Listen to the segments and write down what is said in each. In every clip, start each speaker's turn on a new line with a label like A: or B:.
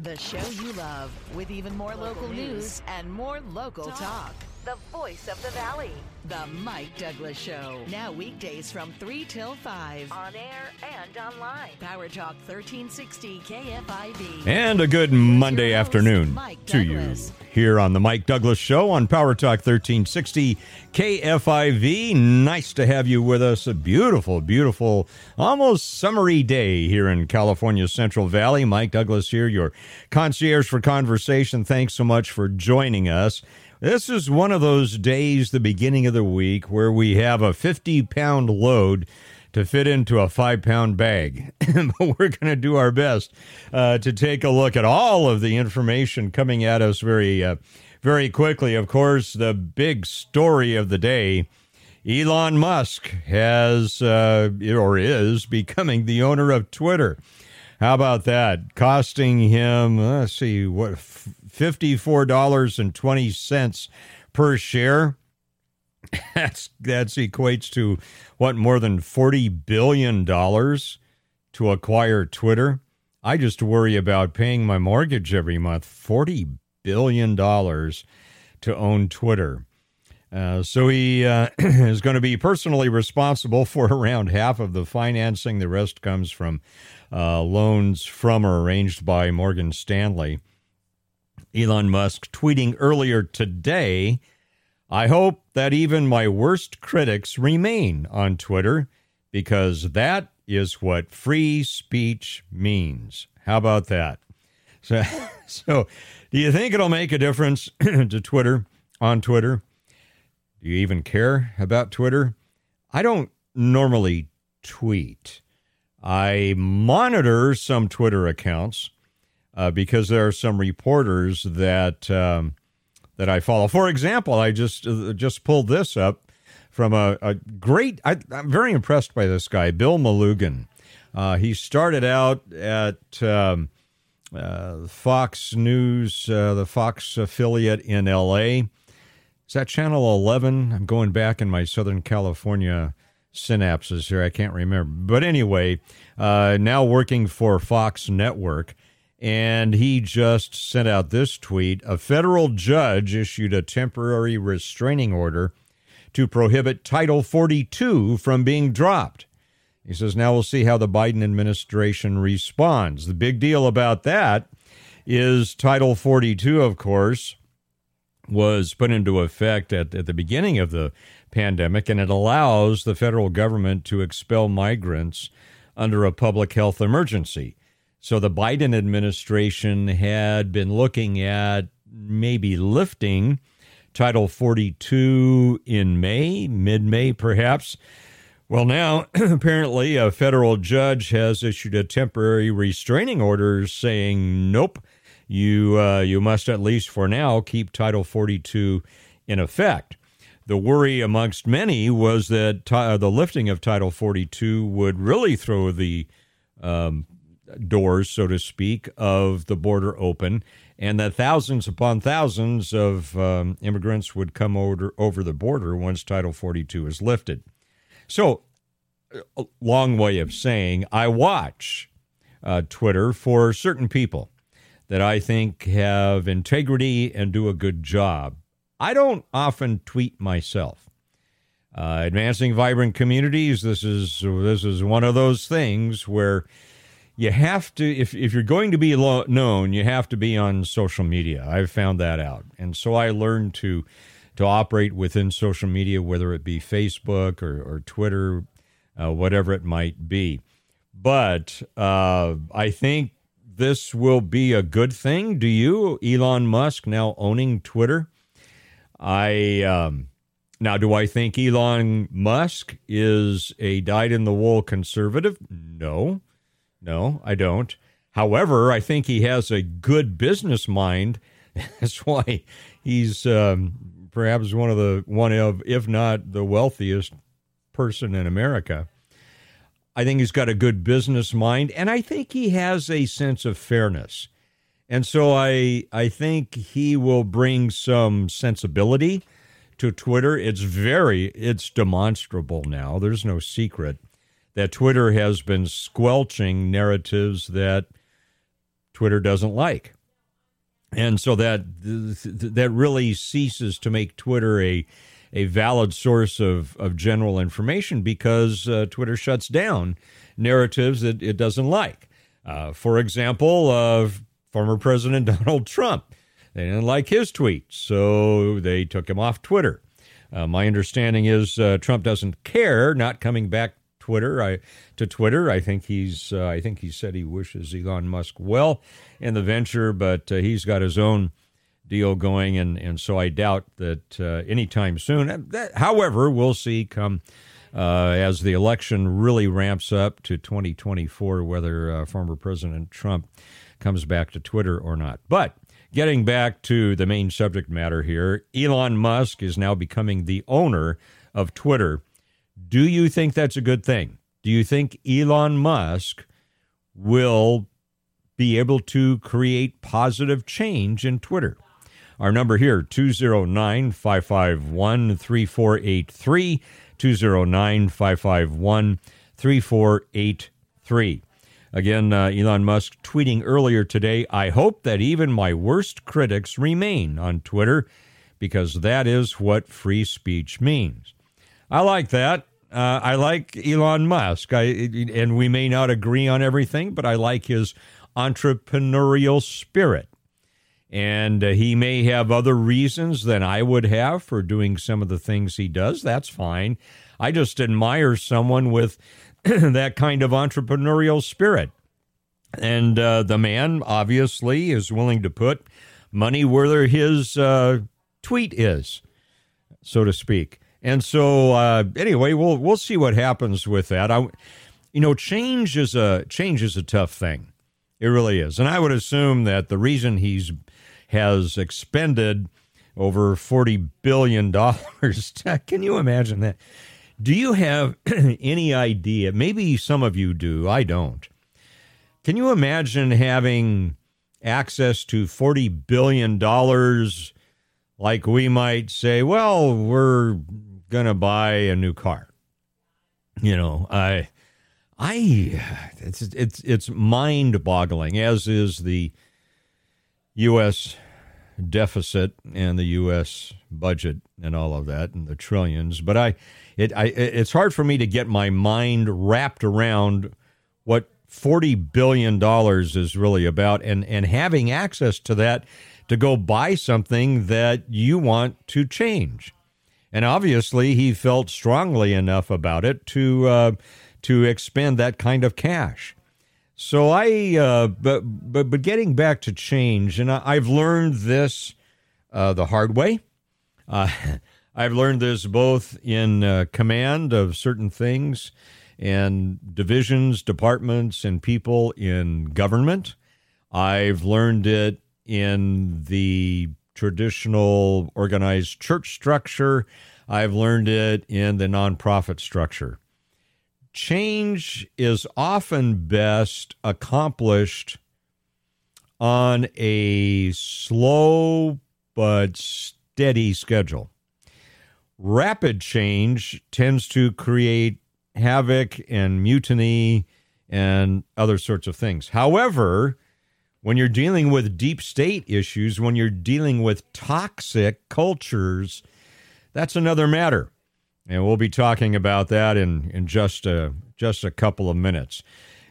A: The show you love with even more local, news and more local talk.
B: The voice of the valley.
A: The Mike Douglass Show. Now weekdays from 3 till 5.
B: On air and online.
A: Power Talk 1360 KFIV.
C: And a good Monday
A: host,
C: afternoon
A: Mike
C: to
A: Douglass.
C: you here on the Mike Douglass Show on Power Talk 1360 KFIV. Nice to have you with us. A beautiful, beautiful, almost summery day here in California's Central Valley. Mike Douglass here, your concierge for conversation. Thanks so much for joining us. This is one of those days, the beginning of the week, where we have a 50 pound load to fit into a five pound bag. but we're going to do our best uh, to take a look at all of the information coming at us very, uh, very quickly. Of course, the big story of the day. Elon Musk has uh, or is becoming the owner of Twitter. How about that? Costing him, let's see, what, $54.20 per share. That's that's equates to what more than 40 billion dollars to acquire Twitter. I just worry about paying my mortgage every month. 40 billion dollars to own Twitter. Uh, so he uh, is going to be personally responsible for around half of the financing. The rest comes from uh, loans from or arranged by Morgan Stanley. Elon Musk tweeting earlier today I hope that even my worst critics remain on Twitter because that is what free speech means. How about that? So, so do you think it'll make a difference to Twitter on Twitter? Do you even care about Twitter? I don't normally tweet. I monitor some Twitter accounts uh, because there are some reporters that um, that I follow. For example, I just uh, just pulled this up from a, a great. I, am very impressed by this guy, Bill Melugin. Uh, he started out at um, uh, Fox News, uh, the Fox affiliate in L.A. Is that Channel 11? I'm going back in my Southern California synapses here. I can't remember. But anyway, uh, now working for Fox Network. And he just sent out this tweet. A federal judge issued a temporary restraining order to prohibit Title 42 from being dropped. He says, now we'll see how the Biden administration responds. The big deal about that is Title 42, of course, was put into effect at, at the beginning of the pandemic, and it allows the federal government to expel migrants under a public health emergency. So the Biden administration had been looking at maybe lifting Title 42 in May, mid May perhaps. Well, now apparently a federal judge has issued a temporary restraining order saying, nope, you, uh, you must at least for now keep Title 42 in effect. The worry amongst many was that t- uh, the lifting of Title 42 would really throw the um, doors, so to speak, of the border open, and that thousands upon thousands of um, immigrants would come over, over the border once Title 42 is lifted. So, a long way of saying, I watch uh, Twitter for certain people that I think have integrity and do a good job. I don't often tweet myself. Uh, advancing vibrant communities. This is this is one of those things where you have to if if you're going to be lo- known, you have to be on social media. I've found that out, and so I learned to to operate within social media, whether it be Facebook or, or Twitter, uh, whatever it might be. But uh, I think this will be a good thing. Do you, Elon Musk, now owning Twitter? I um, now do I think Elon Musk is a dyed-in-the-wool conservative? No, no, I don't. However, I think he has a good business mind. That's why he's um, perhaps one of the one of, if not the wealthiest person in America. I think he's got a good business mind, and I think he has a sense of fairness. And so I I think he will bring some sensibility to Twitter. It's very it's demonstrable now. There's no secret that Twitter has been squelching narratives that Twitter doesn't like. And so that that really ceases to make Twitter a a valid source of, of general information because uh, Twitter shuts down narratives that it doesn't like. Uh, for example, uh, former President Donald Trump. They didn't like his tweets, so they took him off Twitter. Uh, my understanding is uh, Trump doesn't care not coming back Twitter. I to Twitter. I think he's. Uh, I think he said he wishes Elon Musk well in the venture, but uh, he's got his own deal going, and and so I doubt that uh, anytime soon. That, however, we'll see come. Uh, as the election really ramps up to 2024, whether uh, former President Trump comes back to Twitter or not. But getting back to the main subject matter here, Elon Musk is now becoming the owner of Twitter. Do you think that's a good thing? Do you think Elon Musk will be able to create positive change in Twitter? Our number here, 209 551 3483. 209 551 3483. Again, uh, Elon Musk tweeting earlier today I hope that even my worst critics remain on Twitter because that is what free speech means. I like that. Uh, I like Elon Musk. I, and we may not agree on everything, but I like his entrepreneurial spirit. And uh, he may have other reasons than I would have for doing some of the things he does. That's fine. I just admire someone with that kind of entrepreneurial spirit. And uh, the man obviously is willing to put money where his uh, tweet is, so to speak. And so, uh, anyway, we'll we'll see what happens with that. I, you know, change is a change is a tough thing. It really is, and I would assume that the reason he's has expended over forty billion dollars. Can you imagine that? Do you have any idea? Maybe some of you do. I don't. Can you imagine having access to forty billion dollars? Like we might say, well, we're going to buy a new car. You know, I, I, it's it's it's mind-boggling. As is the U.S. deficit and the U.S. budget and all of that and the trillions. But I, it, I, it's hard for me to get my mind wrapped around what forty billion dollars is really about, and and having access to that to go buy something that you want to change. And obviously, he felt strongly enough about it to uh, to expend that kind of cash. So I, uh, but but but getting back to change, and I, have learned this uh, the hard way. Uh, I've learned this both in uh, command of certain things and divisions, departments, and people in government. I've learned it in the traditional organized church structure. I've learned it in the nonprofit structure. Change is often best accomplished on a slow but steady schedule. Rapid change tends to create havoc and mutiny and other sorts of things. However, when you're dealing with deep state issues, when you're dealing with toxic cultures, that's another matter. And we'll be talking about that in, in just a just a couple of minutes.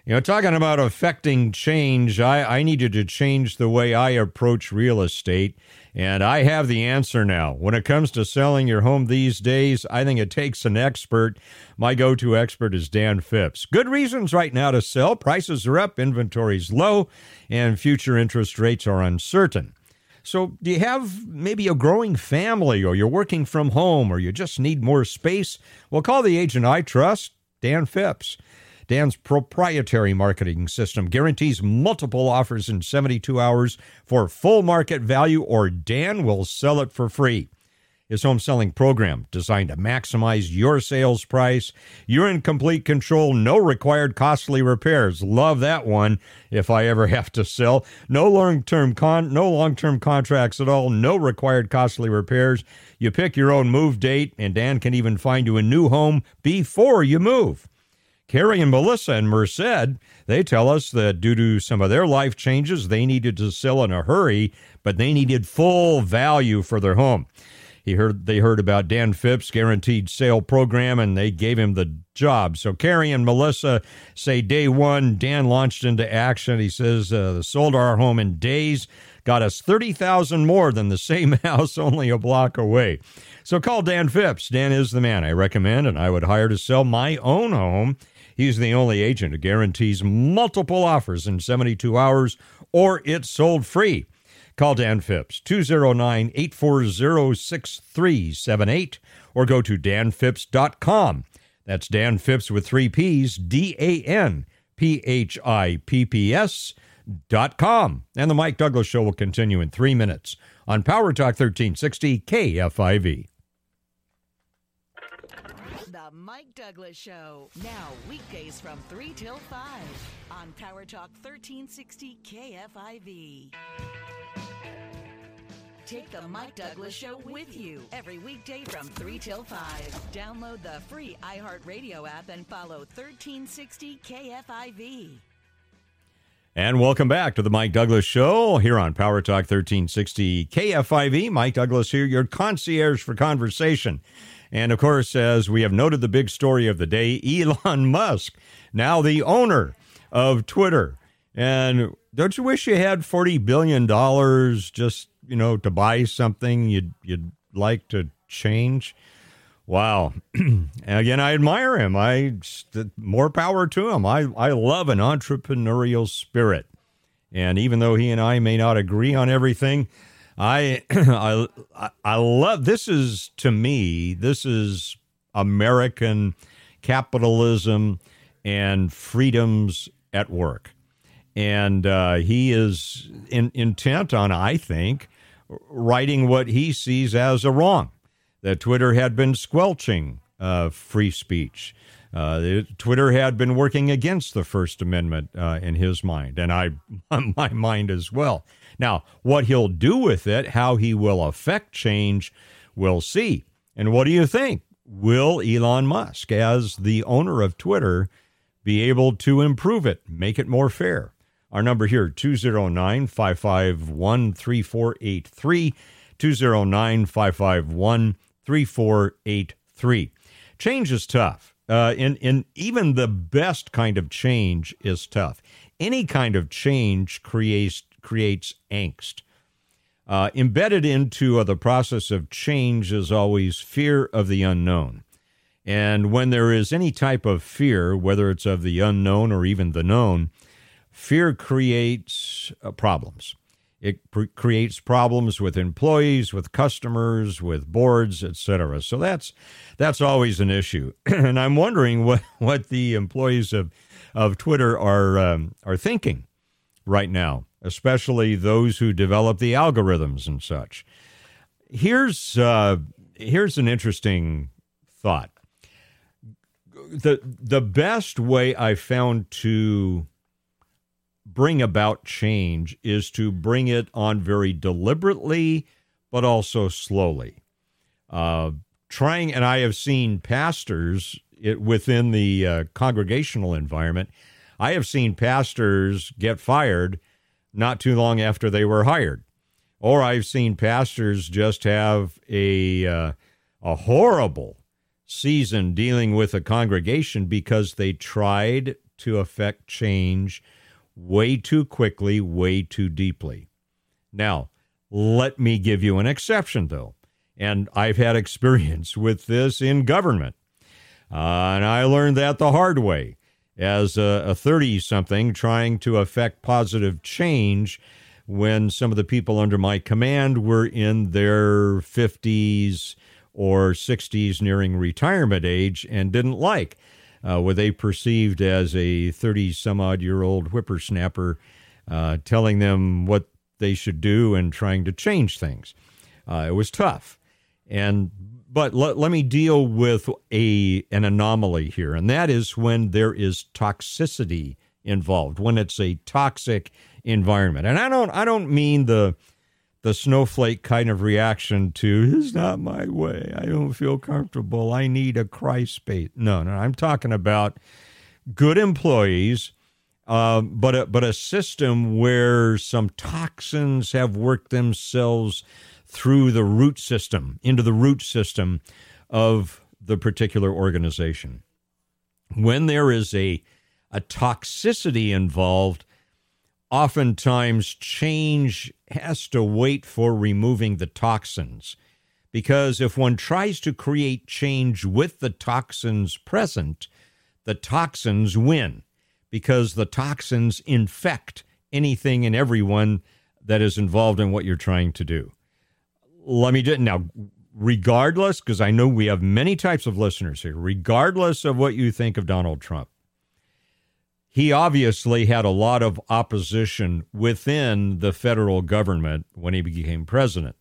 C: You know, talking about affecting change, I, I needed to change the way I approach real estate, and I have the answer now. When it comes to selling your home these days, I think it takes an expert. My go to expert is Dan Phipps. Good reasons right now to sell. Prices are up, inventory's low, and future interest rates are uncertain. So, do you have maybe a growing family, or you're working from home, or you just need more space? Well, call the agent I trust, Dan Phipps. Dan's proprietary marketing system guarantees multiple offers in 72 hours for full market value, or Dan will sell it for free. His home selling program designed to maximize your sales price. You're in complete control, no required costly repairs. Love that one if I ever have to sell. No long-term con no long-term contracts at all, no required costly repairs. You pick your own move date and Dan can even find you a new home before you move. Carrie and Melissa and Merced, they tell us that due to some of their life changes, they needed to sell in a hurry, but they needed full value for their home. He heard they heard about Dan Phipps' guaranteed sale program and they gave him the job. So Carrie and Melissa say day one, Dan launched into action. He says uh, sold our home in days, got us thirty thousand more than the same house only a block away. So call Dan Phipps. Dan is the man I recommend, and I would hire to sell my own home. He's the only agent who guarantees multiple offers in 72 hours or it's sold free. Call Dan Phipps, 209 840 6378, or go to danphipps.com. That's Dan Phipps with three P's, D A N P H I P P S dot com. And the Mike Douglass Show will continue in three minutes on Power Talk 1360 KFIV.
A: Mike Douglass Show. Now, weekdays from 3 till 5 on Power Talk 1360 KFIV. Take the Mike Douglass Show with you every weekday from 3 till 5. Download the free iHeartRadio app and follow 1360 KFIV.
C: And welcome back to the Mike Douglass Show here on Power Talk 1360 KFIV. Mike Douglass here, your concierge for conversation. And of course, as we have noted, the big story of the day Elon Musk, now the owner of Twitter. And don't you wish you had $40 billion just, you know, to buy something you'd, you'd like to change? Wow. Again, I admire him. I more power to him. I, I love an entrepreneurial spirit. And even though he and I may not agree on everything, I I I love this is to me this is American capitalism and freedoms at work, and uh, he is in, intent on I think writing what he sees as a wrong that Twitter had been squelching uh, free speech. Uh, Twitter had been working against the First Amendment uh, in his mind, and I, my mind as well. Now, what he'll do with it, how he will affect change, we'll see. And what do you think? Will Elon Musk, as the owner of Twitter, be able to improve it, make it more fair? Our number here, 209 551 3483. 209 551 3483. Change is tough. Uh, and, and even the best kind of change is tough. Any kind of change creates creates angst. Uh, embedded into uh, the process of change is always fear of the unknown. And when there is any type of fear, whether it's of the unknown or even the known, fear creates uh, problems. It pr- creates problems with employees, with customers, with boards, etc. So that's that's always an issue. and I'm wondering what, what the employees of of Twitter are um, are thinking right now especially those who develop the algorithms and such. Here's uh, here's an interesting thought. the The best way I found to bring about change is to bring it on very deliberately, but also slowly. Uh, trying, and I have seen pastors it, within the uh, congregational environment. I have seen pastors get fired not too long after they were hired. Or I've seen pastors just have a uh, a horrible season dealing with a congregation because they tried to affect change way too quickly, way too deeply. Now, let me give you an exception though. And I've had experience with this in government. Uh, and I learned that the hard way as a 30 something trying to affect positive change when some of the people under my command were in their 50s or 60s nearing retirement age and didn't like uh, they perceived as a 30 some odd year old whippersnapper uh, telling them what they should do and trying to change things. Uh, it was tough. And but let, let me deal with a an anomaly here, and that is when there is toxicity involved, when it's a toxic environment. And I don't I don't mean the the snowflake kind of reaction to it's not my way. I don't feel comfortable. I need a Christ bait. No, no, I'm talking about good employees, uh, but a, but a system where some toxins have worked themselves through the root system into the root system of the particular organization. When there is a a toxicity involved, oftentimes change has to wait for removing the toxins. Because if one tries to create change with the toxins present, the toxins win because the toxins infect anything and everyone that is involved in what you're trying to do. Let me just now, regardless, because I know we have many types of listeners here, regardless of what you think of Donald Trump, he obviously had a lot of opposition within the federal government when he became president.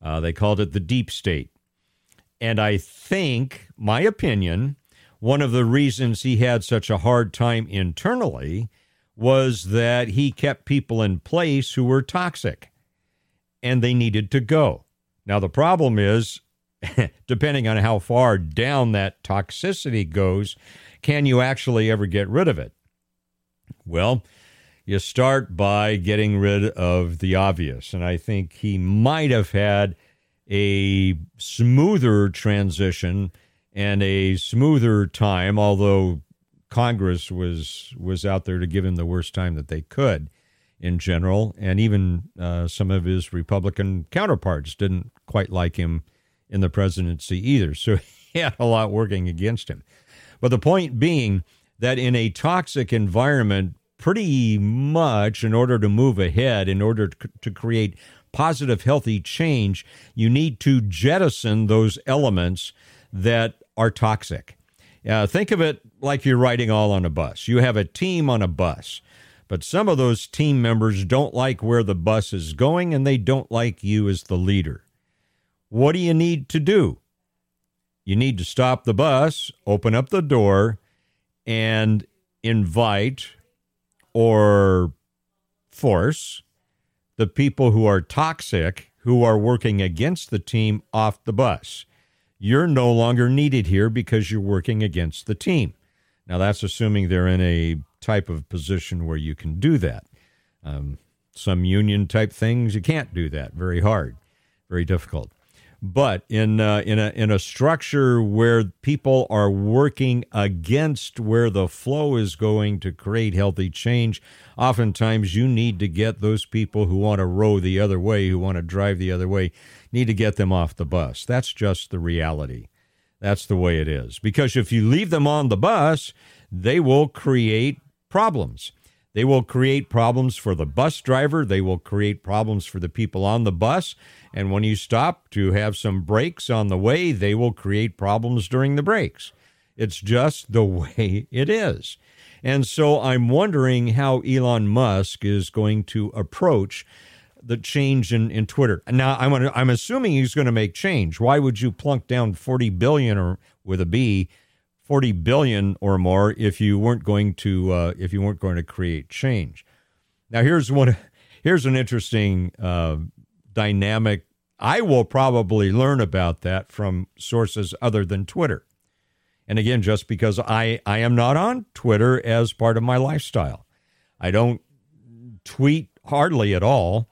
C: Uh, they called it the deep state. And I think, my opinion, one of the reasons he had such a hard time internally was that he kept people in place who were toxic and they needed to go. Now, the problem is, depending on how far down that toxicity goes, can you actually ever get rid of it? Well, you start by getting rid of the obvious. And I think he might have had a smoother transition and a smoother time, although Congress was was out there to give him the worst time that they could in general, and even uh, some of his Republican counterparts didn't quite like him in the presidency either. So he had a lot working against him. But the point being that in a toxic environment, pretty much in order to move ahead, in order to create positive, healthy change, you need to jettison those elements that are toxic. Uh, think of it like you're riding all on a bus. You have a team on a bus, but some of those team members don't like where the bus is going and they don't like you as the leader. What do you need to do? You need to stop the bus, open up the door, and invite or force the people who are toxic, who are working against the team, off the bus. You're no longer needed here because you're working against the team. Now, that's assuming they're in a type of position where you can do that. Um, some union type things, you can't do that. Very hard, very difficult. But in uh, in a in a structure where people are working against where the flow is going to create healthy change, oftentimes you need to get those people who want to row the other way, who want to drive the other way, need to get them off the bus. That's just the reality. That's the way it is. Because if you leave them on the bus, they will create problems. They will create problems for the bus driver. They will create problems for the people on the bus. And when you stop to have some breaks on the way, they will create problems during the breaks. It's just the way it is. And so I'm wondering how Elon Musk is going to approach the change in, in Twitter. Now, I'm, I'm assuming he's going to make change. Why would you plunk down 40 billion or with a B, 40 billion or more if you weren't going to uh, if you weren't going to create change? Now, here's one. Here's an interesting uh, dynamic. I will probably learn about that from sources other than Twitter. And again, just because I, I am not on Twitter as part of my lifestyle, I don't tweet hardly at all.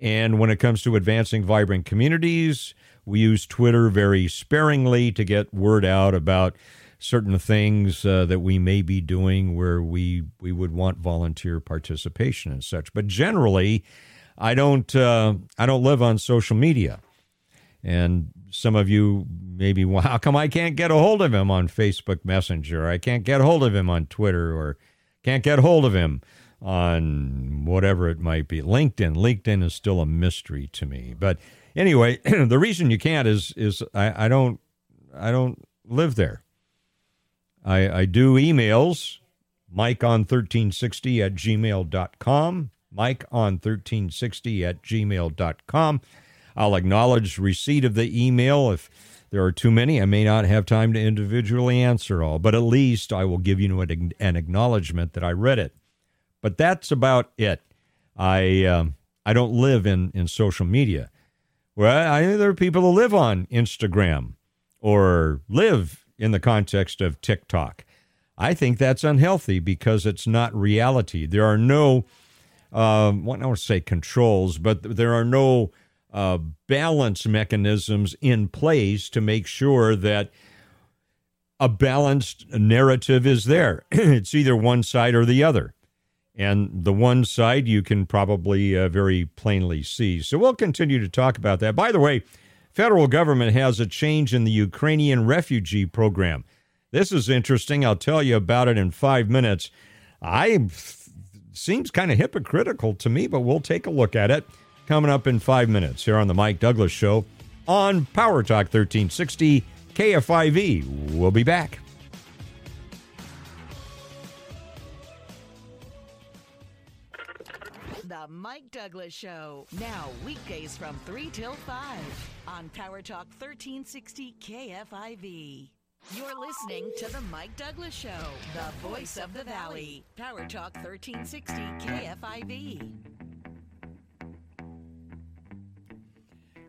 C: And when it comes to advancing vibrant communities, we use Twitter very sparingly to get word out about certain things uh, that we may be doing where we we would want volunteer participation and such. But generally, I don't uh, I don't live on social media, and some of you maybe well, how come I can't get a hold of him on Facebook Messenger? I can't get a hold of him on Twitter, or can't get hold of him on whatever it might be. LinkedIn. LinkedIn is still a mystery to me. But anyway, the reason you can't is is I, I don't I don't live there. I, I do emails, Mike on 1360 at gmail.com mike on 1360 at gmail.com. I'll acknowledge receipt of the email. If there are too many, I may not have time to individually answer all, but at least I will give you an, acknowledgement that I read it. But that's about it. I um, I don't live in, in social media. Well, I, there are people who live on Instagram or live in the context of TikTok. I think that's unhealthy because it's not reality. There are no, um, well, I want to say controls, but there are no uh, balance mechanisms in place to make sure that a balanced narrative is there. it's either one side or the other. And the one side you can probably uh, very plainly see. So we'll continue to talk about that. By the way, federal government has a change in the Ukrainian refugee program. This is interesting. I'll tell you about it in five minutes. I seems kind of hypocritical to me, but we'll take a look at it coming up in five minutes here on the Mike Douglass Show on Power Talk 1360 KFIV. We'll be back.
A: Mike Douglass Show. Now, weekdays from 3 till 5 on Power Talk 1360 KFIV. You're listening to The Mike Douglass Show, the voice of the valley. Power Talk 1360 KFIV.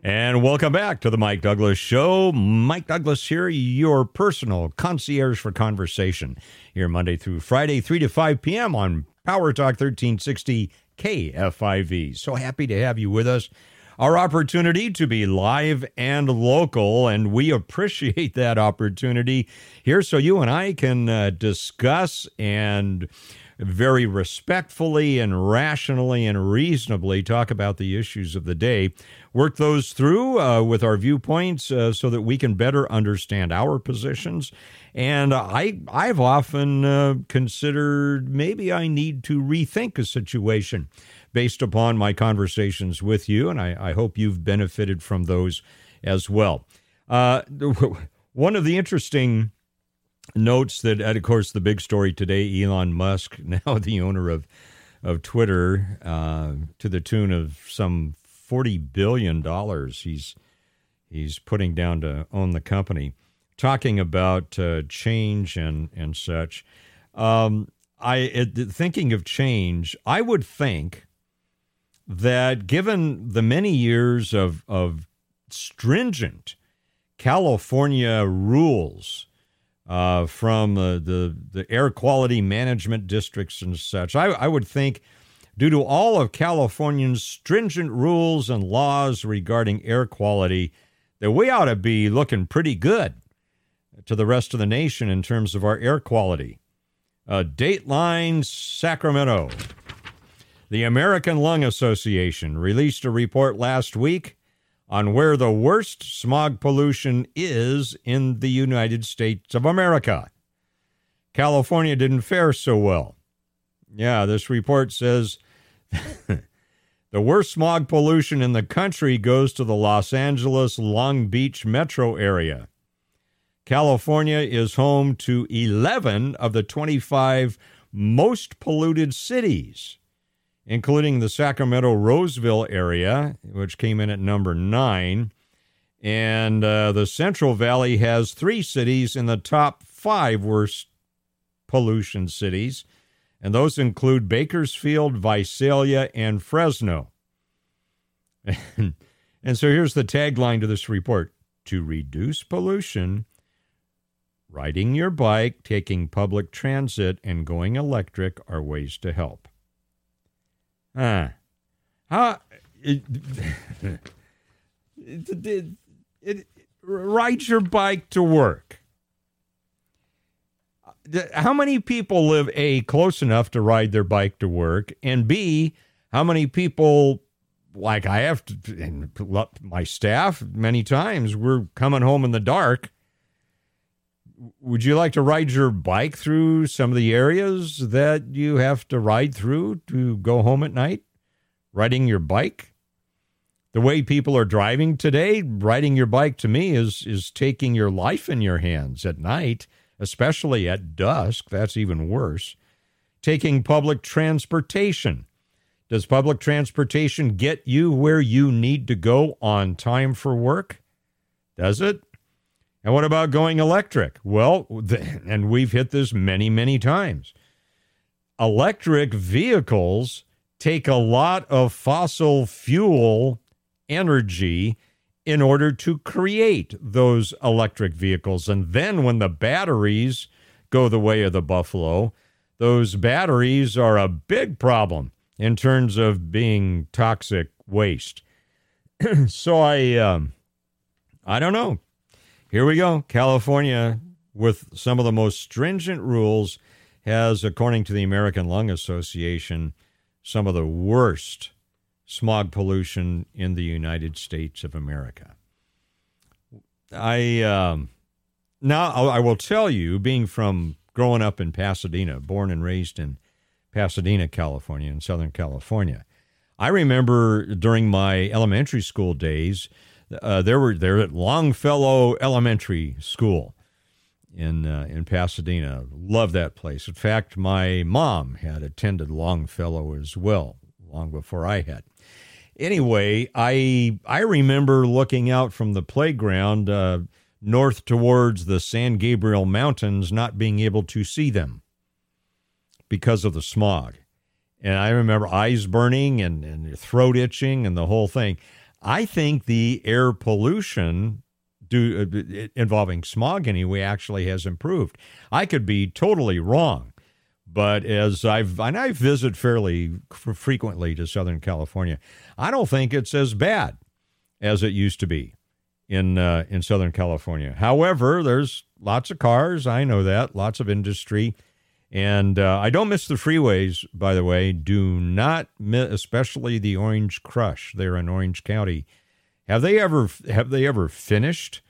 C: And welcome back to the Mike Douglass Show. Mike Douglass here, your personal concierge for conversation. Here Monday through Friday, 3 to 5 p.m. on Power Talk 1360 KFIV. So happy to have you with us. Our opportunity to be live and local, and we appreciate that opportunity here so you and I can uh, discuss and very respectfully and rationally and reasonably talk about the issues of the day, work those through uh, with our viewpoints uh, so that we can better understand our positions. And I, I've often uh, considered maybe I need to rethink a situation based upon my conversations with you, and I, I hope you've benefited from those as well. Uh, one of the interesting notes that, of course, the big story today Elon Musk, now the owner of, of Twitter, uh, to the tune of some $40 billion, he's, he's putting down to own the company, talking about uh, change and, and such. Um, I thinking of change, I would think that given the many years of, of stringent California rules uh, from uh, the the air quality management districts and such. I, I would think, due to all of California's stringent rules and laws regarding air quality, that we ought to be looking pretty good to the rest of the nation in terms of our air quality. Uh, Dateline Sacramento. The American Lung Association released a report last week on where the worst smog pollution is in the United States of America. California didn't fare so well. Yeah, this report says the worst smog pollution in the country goes to the Los Angeles Long Beach metro area. California is home to 11 of the 25 most polluted cities including the Sacramento Roseville area, which came in at number nine. And uh, the Central Valley has three cities in the top five worst pollution cities, and those include Bakersfield, Visalia, and Fresno. and so here's the tagline to this report To reduce pollution, riding your bike, taking public transit, and going electric are ways to help. Huh. How it, it, it, ride your bike to work. How many people live A, close enough to ride their bike to work, and B, how many people, like I have to, and my staff, many times, we're coming home in the dark would you like to ride your bike through some of the areas that you have to ride through to go home at night? Riding your bike? The way people are driving today, riding your bike to me is is taking your life in your hands at night, especially at dusk. That's even worse. Taking public transportation. Does public transportation get you where you need to go on time for work? Does it? And what about going electric? Well, and we've hit this many, many times. Electric vehicles take a lot of fossil fuel energy in order to create those electric vehicles. And then when the batteries go the way of the buffalo. Those batteries are a big problem in terms of being toxic waste. so I, um, I don't know. Here we go. California, with some of the most stringent rules, has, according to the American Lung Association, some of the worst smog pollution in the United States of America. I um, now I will tell you, being from growing up in Pasadena, born and raised in Pasadena, California, in Southern California, I remember during my elementary school days, uh, there were there at Longfellow Elementary School in uh, in Pasadena. Love that place. In fact, my mom had attended Longfellow as well, long before I had. Anyway, I I remember looking out from the playground uh, north towards the San Gabriel Mountains, not being able to see them because of the smog. And I remember eyes burning and, and throat itching and the whole thing. I think the air pollution do, uh, involving smog anyway actually has improved. I could be totally wrong, but as I've and I visit fairly frequently to Southern California, I don't think it's as bad as it used to be in uh, in Southern California. However, there's lots of cars. I know that lots of industry. And uh, I don't miss the freeways, by the way. Do not miss, especially the Orange Crush there in Orange County. Have they ever have they ever finished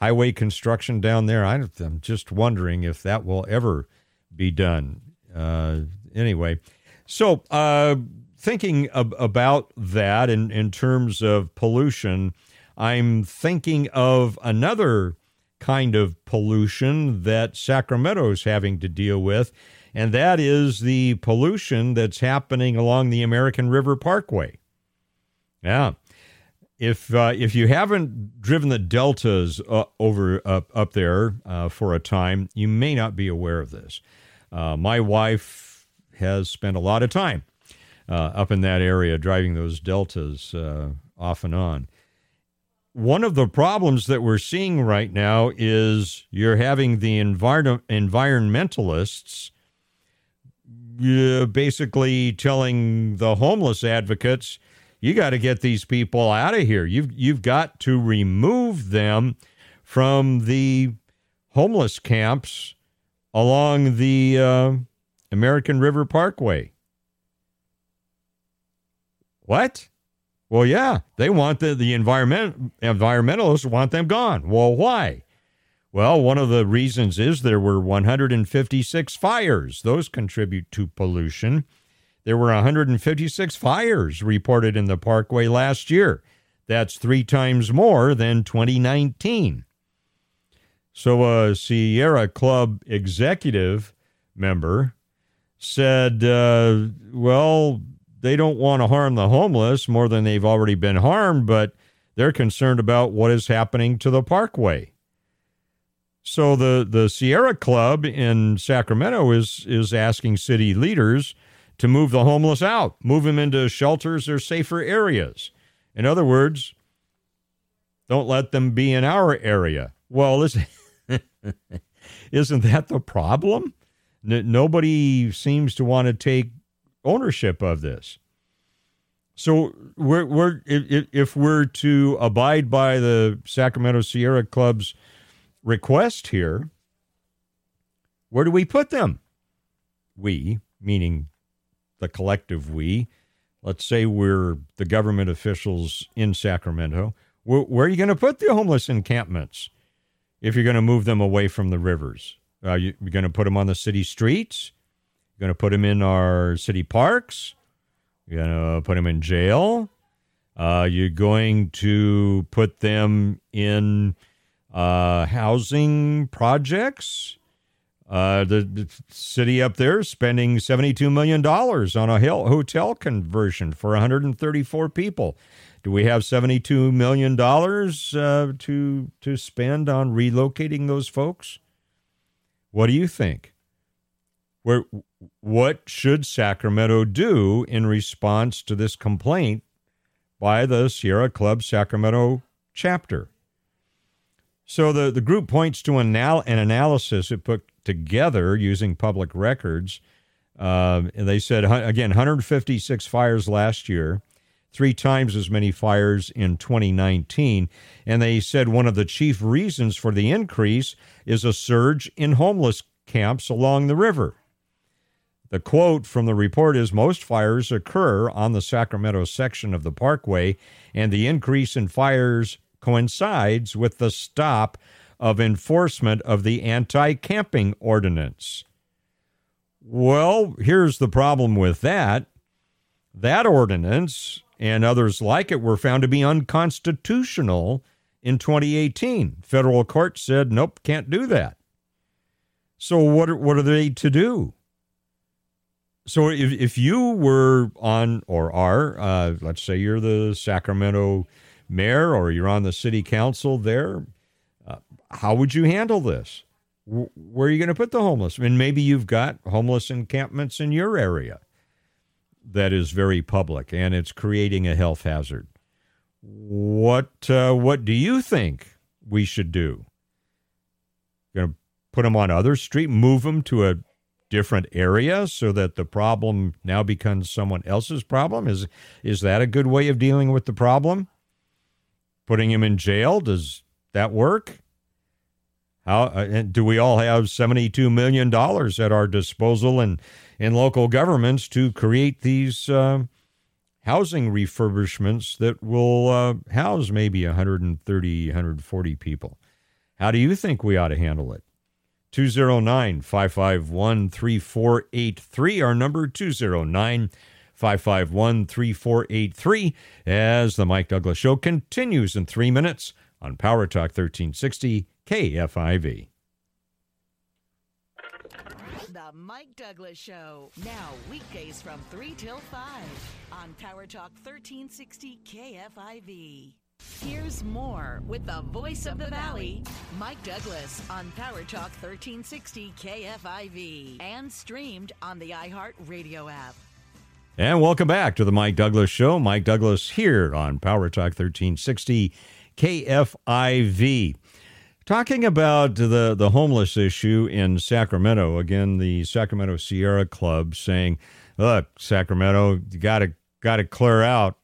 C: highway construction down there? I, am just wondering if that will ever be done. Uh, anyway, so uh, thinking ab- about that in in terms of pollution, I'm thinking of another kind of pollution that Sacramento is having to deal with, and that is the pollution that's happening along the American River Parkway. Yeah. If uh, if you haven't driven the deltas uh, over up up there uh, for a time, you may not be aware of this. Uh, my wife has spent a lot of time uh, up in that area driving those deltas uh, off and on one of the problems that we're seeing right now is you're having the envir- environmentalists uh, basically telling the homeless advocates, you got to get these people out of here. You've you've got to remove them from the homeless camps along the uh, American River Parkway. What? Well, yeah, they want the, the environment environmentalists want them gone. Well, why? Well, one of the reasons is there were 156 fires. Those contribute to pollution. There were 156 fires reported in the parkway last year. That's three times more than 2019. So, a Sierra Club executive member said, uh, well, they don't want to harm the homeless more than they've already been harmed, but they're concerned about what is happening to the parkway. So the, the Sierra Club in Sacramento is is asking city leaders to move the homeless out, move them into shelters or safer areas. In other words, don't let them be in our area. Well, listen, isn't that the problem? N- nobody seems to want to take ownership of this. So we're, we're if, if we're to abide by the Sacramento Sierra Club's request here, where do we put them? We, meaning the collective we. Let's say we're the government officials in Sacramento. Where, where are you going to put the homeless encampments if you're going to move them away from the rivers? Are you, you're going to put them on the city streets? You're going to put them in our city parks. You're going to put them in jail. Uh, you're going to put them in uh, housing projects. Uh, the, the, city up there spending $72 million on a hotel conversion for 134 people. Do we have $72 million uh, to, to spend on relocating those folks? What do you think? Where what should Sacramento do in response to this complaint by the Sierra Club Sacramento chapter? So the, the group points to an, an analysis it put together using public records. Uh, they said, again, 156 fires last year, three times as many fires in 2019. And they said one of the chief reasons for the increase is a surge in homeless camps along the river. The quote from the report is Most fires occur on the Sacramento section of the parkway, and the increase in fires coincides with the stop of enforcement of the anti camping ordinance. Well, here's the problem with that. That ordinance and others like it were found to be unconstitutional in 2018. Federal court said, nope, can't do that. So what are, what are they to do? So if if you were on or are, uh, let's say you're the Sacramento mayor or you're on the city council there, uh, how would you handle this? Where are you going to put the homeless? I mean, maybe you've got homeless encampments in your area that is very public and it's creating a health hazard. What uh, what do you think we should do? Going to put them on other street, move them to a different area so that the problem now becomes someone else's problem? Is is that a good way of dealing with the problem? Putting him in jail does that work? How uh, do we all have seventy-two million dollars at our disposal in in local governments to create these uh, housing refurbishments that will uh, house maybe 130, 140 people? How do you think we ought to handle it? 209 551 3483. Our number 209 551 3483 as the Mike Douglass Show continues in three minutes on Power Talk 1360 KFIV.
A: The Mike Douglass Show. Now, weekdays from 3 till 5 on Power Talk 1360 KFIV. Here's more with the voice of the valley, Mike Douglass, on Power Talk 1360 KFIV and streamed on the iHeart Radio app.
C: And welcome back to the Mike Douglass Show. Mike Douglass here on Power Talk 1360 KFIV. Talking about the, the homeless issue in Sacramento. Again, the Sacramento Sierra Club saying, look, Sacramento, you gotta gotta clear out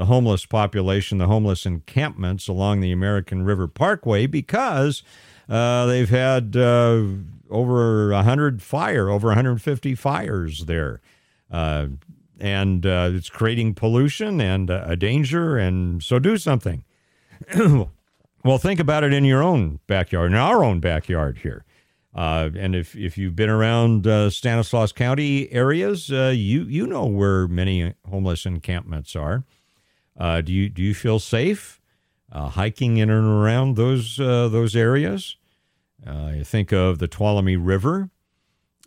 C: the homeless population, the homeless encampments along the American River Parkway because uh, they've had uh, over 100 fire, over 150 fires there. Uh, and uh, it's creating pollution and a danger, and so do something. well, think about it in your own backyard, in our own backyard here. Uh, and if, if you've been around uh, Stanislaus County areas, you you know where many homeless encampments are. Uh, do you do you feel safe uh, hiking in and around those uh, those areas? Uh, you think of the Tuolumne River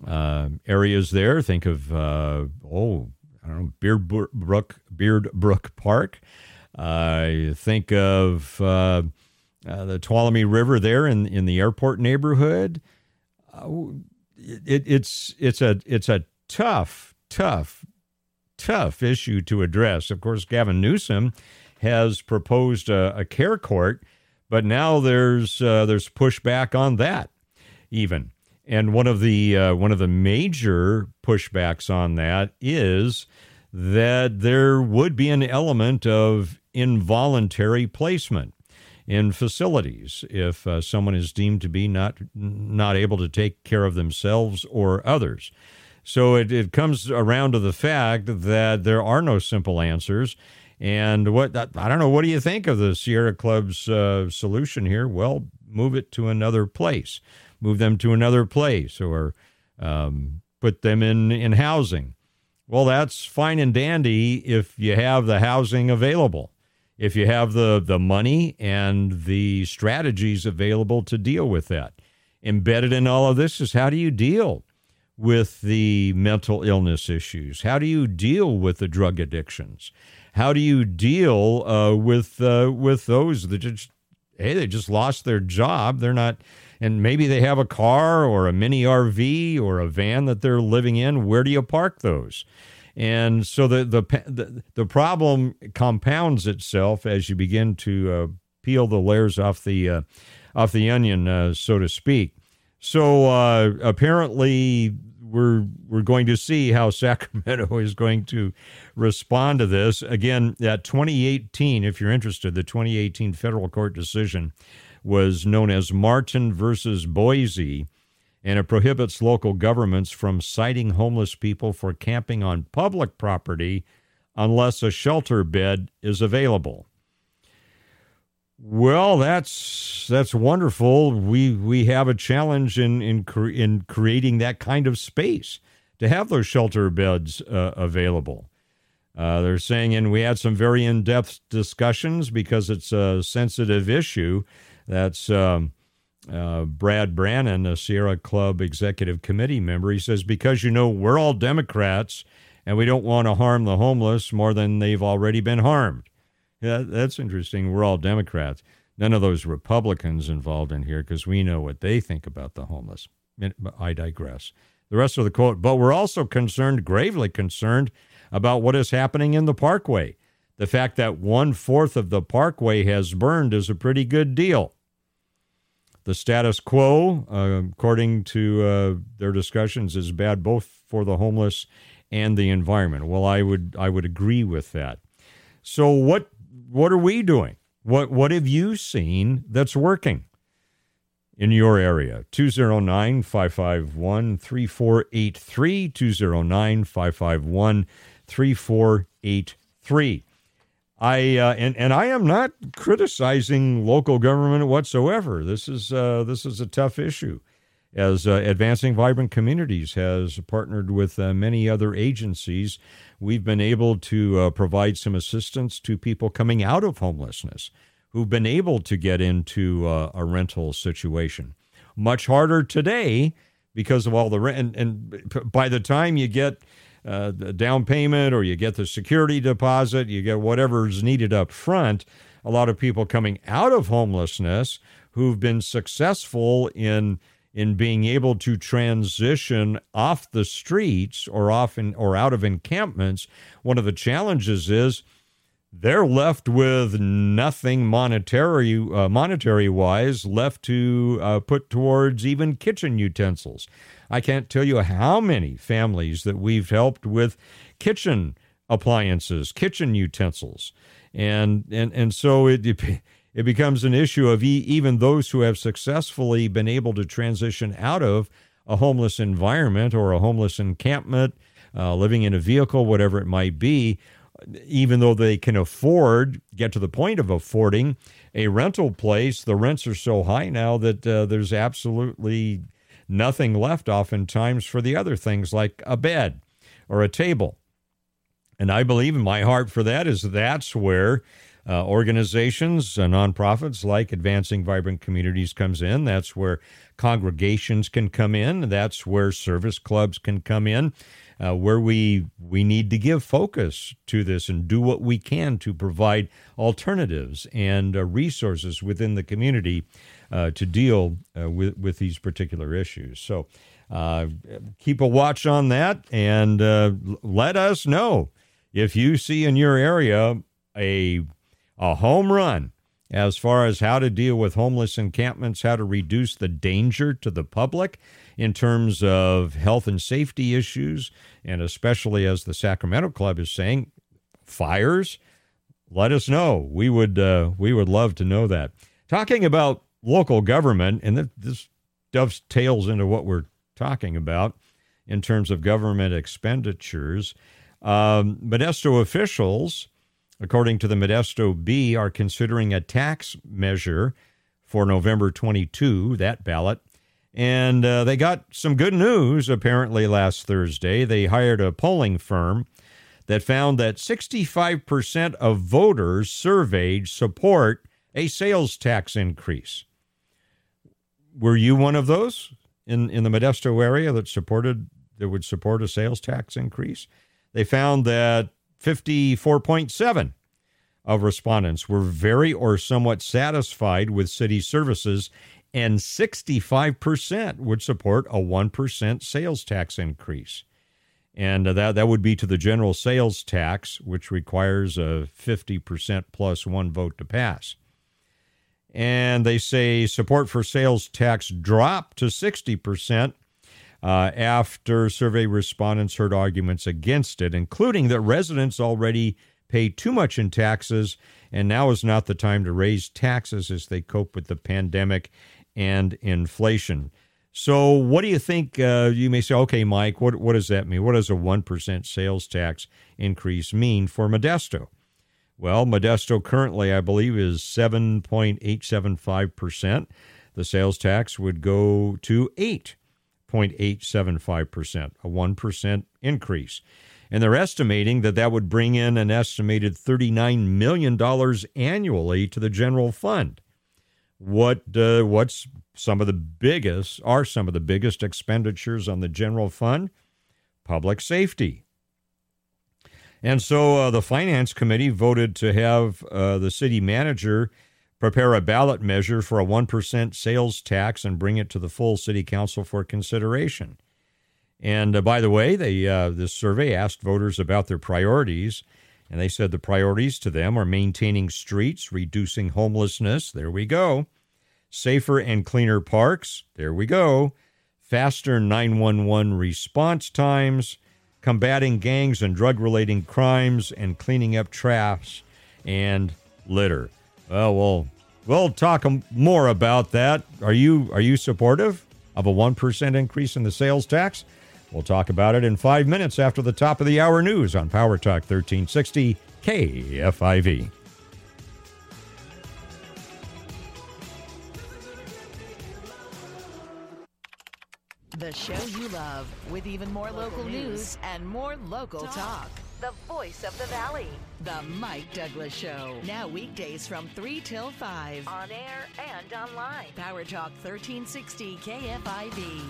C: uh, areas there. Think of uh, oh I don't know Beard Brook Beard Brook Park. you think of the Tuolumne River there in in the airport neighborhood. It, it's it's a it's a tough tough tough issue to address. Of course, Gavin Newsom has proposed a, a care court, but now there's uh, there's pushback on that even. And one of the uh, one of the major pushbacks on that is that there would be an element of involuntary placement in facilities if uh, someone is deemed to be not not able to take care of themselves or others. So it, it comes around to the fact that there are no simple answers. And what I don't know, what do you think of the Sierra Club's uh, solution here? Well, move it to another place, move them to another place, or um, put them in, in housing. Well, that's fine and dandy if you have the housing available, if you have the, the money and the strategies available to deal with that. Embedded in all of this is how do you deal with the mental illness issues? How do you deal with the drug addictions? How do you deal uh, with uh, with those that just hey they just lost their job? They're not, and maybe they have a car or a mini RV or a van that they're living in. Where do you park those? And so the the the, the problem compounds itself as you begin to uh, peel the layers off the uh, off the onion, uh, so to speak. So uh, apparently, we're we're going to see how Sacramento is going to respond to this. Again, that 2018, if you're interested, the 2018 federal court decision was known as Martin versus Boise, and it prohibits local governments from citing homeless people for camping on public property unless a shelter bed is available. Well, that's that's wonderful. We we have a challenge in in cre- in creating that kind of space to have those shelter beds uh, available. Uh, they're saying, and we had some very in depth discussions because it's a sensitive issue. That's um, uh, Brad Brannon, a Sierra Club executive committee member. He says, because you know, we're all Democrats and we don't want to harm the homeless more than they've already been harmed. Yeah, that's interesting. We're all Democrats. None of those Republicans involved in here because we know what they think about the homeless. I digress. The rest of the quote, but we're also concerned, gravely concerned, about what is happening in the parkway. The fact that one fourth of the parkway has burned is a pretty good deal. The status quo, uh, according to uh, their discussions, is bad both for the homeless and the environment. Well, I would I would agree with that. So what what are we doing? What what have you seen that's working in your area? 209 551 3483. 209 551 3483. I uh, and and I am not criticizing local government whatsoever. This is uh, this is a tough issue as uh, Advancing Vibrant Communities has partnered with uh, many other agencies, we've been able to uh, provide some assistance to people coming out of homelessness who've been able to get into uh, a rental situation. Much harder today because of all the rent. And, and by the time you get uh, the down payment or you get the security deposit, you get whatever's needed up front, a lot of people coming out of homelessness who've been successful in in being able to transition off the streets or off in, or out of encampments, one of the challenges is they're left with nothing monetary uh, monetary wise left to uh, put towards even kitchen utensils. I can't tell you how many families that we've helped with kitchen appliances, kitchen utensils, and and and so it it becomes an issue of even those who have successfully been able to transition out of a homeless environment or a homeless encampment, uh, living in a vehicle, whatever it might be, even though they can afford, get to the point of affording a rental place, the rents are so high now that uh, there's absolutely nothing left oftentimes for the other things like a bed or a table. And I believe in my heart for that is that's where uh, organizations, uh, nonprofits like Advancing Vibrant Communities comes in. That's where congregations can come in. That's where service clubs can come in. Uh, where we we need to give focus to this and do what we can to provide alternatives and uh, resources within the community uh, to deal uh, with with these particular issues. So uh, keep a watch on that and uh, let us know if you see in your area a a home run as far as how to deal with homeless encampments, how to reduce the danger to the public in terms of health and safety issues, and especially as the Sacramento Club is saying, fires. Let us know. We would uh, we would love to know that. Talking about local government, and this dovetails into what we're talking about in terms of government expenditures. Um, Modesto officials according to the Modesto Bee, are considering a tax measure for November 22, that ballot. And uh, they got some good news apparently last Thursday. They hired a polling firm that found that 65% of voters surveyed support a sales tax increase. Were you one of those in, in the Modesto area that supported that would support a sales tax increase? They found that 54.7 of respondents were very or somewhat satisfied with city services, and 65% would support a 1% sales tax increase. And uh, that, that would be to the general sales tax, which requires a 50% plus one vote to pass. And they say support for sales tax dropped to 60% uh, after survey respondents heard arguments against it, including that residents already pay too much in taxes, and now is not the time to raise taxes as they cope with the pandemic and inflation. So, what do you think? Uh, you may say, okay, Mike, what, what does that mean? What does a 1% sales tax increase mean for Modesto? Well, Modesto currently, I believe, is 7.875%. The sales tax would go to 8.875%, a 1% increase. And they're estimating that that would bring in an estimated $39 million annually to the general fund. What uh, what's some of the biggest are some of the biggest expenditures on the general fund? Public safety. And so uh, the finance committee voted to have uh, the city manager prepare a ballot measure for a 1% sales tax and bring it to the full city council for consideration. And uh, by the way, they, uh, this survey asked voters about their priorities, and they said the priorities to them are maintaining streets, reducing homelessness. There we go. Safer and cleaner parks. There we go. Faster 911 response times, combating gangs and drug related crimes, and cleaning up trash and litter. Well, we'll we'll talk more about that. Are you are you supportive of a one percent increase in the sales tax? We'll talk about it in five minutes after the top of the hour news on Power Talk 1360 KFIV.
A: The show you love with even more local, news and more local talk.
B: The voice of the valley.
A: The Mike Douglass Show. Now weekdays from 3 till 5.
B: On air and online.
A: Power Talk 1360 KFIV.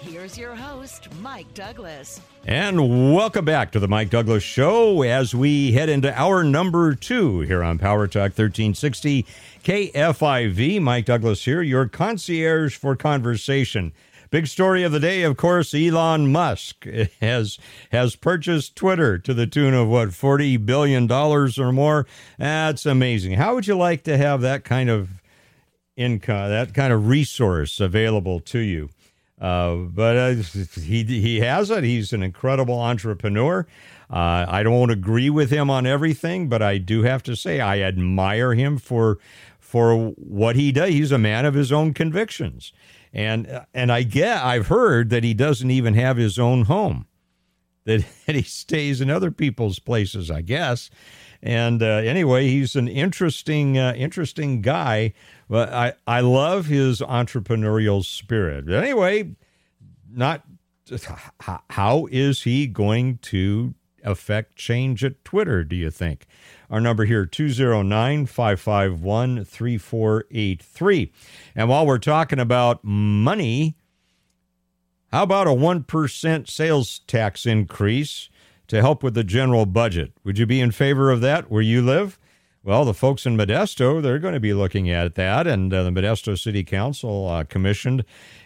A: Here's your host, Mike Douglass.
C: And welcome back to the Mike Douglass Show as we head into hour number two here on Power Talk 1360 KFIV. Mike Douglass here, your concierge for conversation. Big story of the day, of course, Elon Musk has has purchased Twitter to the tune of what, 40 billion dollars or more. That's amazing. How would you like to have that kind of income, that kind of resource available to you? Uh, but uh, he he has it. He's an incredible entrepreneur. Uh, I don't agree with him on everything, but I do have to say I admire him for for what he does. He's a man of his own convictions, and and I get I've heard that he doesn't even have his own home, that, that he stays in other people's places. I guess. And uh, anyway, he's an interesting, uh, interesting guy. But I, I love his entrepreneurial spirit. But anyway, not how is he going to affect change at Twitter, do you think? Our number here, 209 551 3483. And while we're talking about money, how about a 1% sales tax increase to help with the general budget? Would you be in favor of that where you live? Well, the folks in Modesto, they're going to be looking at that, and uh, the Modesto City Council uh, commissioned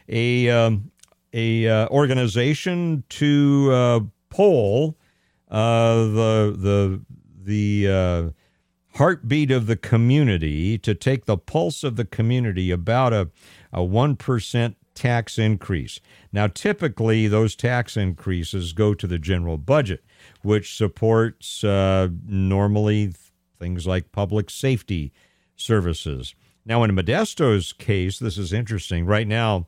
C: a um, a uh, organization to uh, poll uh, the the the uh, heartbeat of the community to take the pulse of the community about a a one percent tax increase. Now, typically, those tax increases go to the general budget, which supports normally things like public safety services. Now, in Modesto's case, this is interesting. Right now,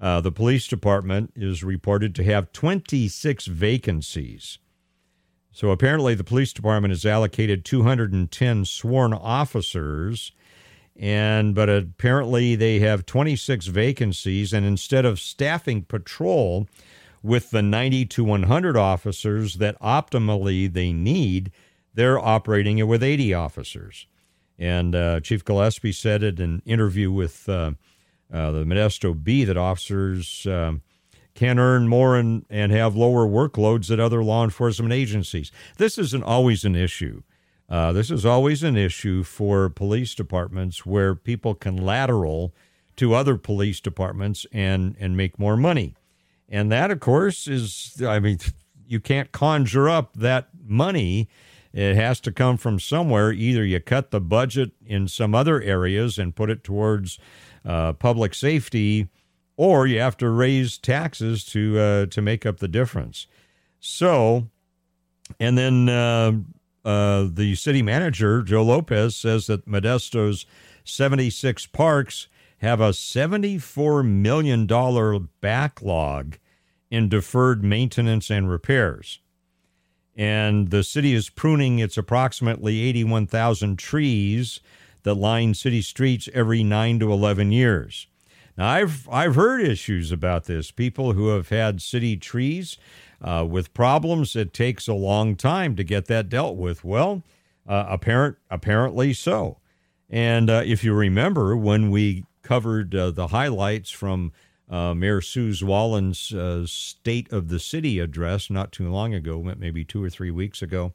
C: uh, the police department is reported to have 26 vacancies. So apparently, the police department has allocated 210 sworn officers, and but apparently they have 26 vacancies. And instead of staffing patrol with the 90 to 100 officers that optimally they need, they're operating it with 80 officers. And uh, Chief Gillespie said in an interview with uh, uh, the Modesto Bee that officers um, can earn more and, and have lower workloads at other law enforcement agencies. This isn't always an issue. Uh, this is always an issue for police departments where people can lateral to other police departments and, and make more money. And that, of course, is, I mean, you can't conjure up that money It has to come from somewhere. Either you cut the budget in some other areas and put it towards uh, public safety, or you have to raise taxes to uh, to make up the difference. So, and then uh, uh the city manager Joe Lopez says that Modesto's 76 parks have a $74 million backlog in deferred maintenance and repairs. And the city is pruning its approximately 81,000 trees that line city streets every 9 to 11 years. Now, I've, I've heard issues about this. People who have had city trees uh, with problems, it takes a long time to get that dealt with. Well, uh, apparent, apparently so. And uh, if you remember, when we covered uh, the highlights from uh, Mayor Sue Zwahlen's uh, State of the City address not too long ago, maybe two or three weeks ago.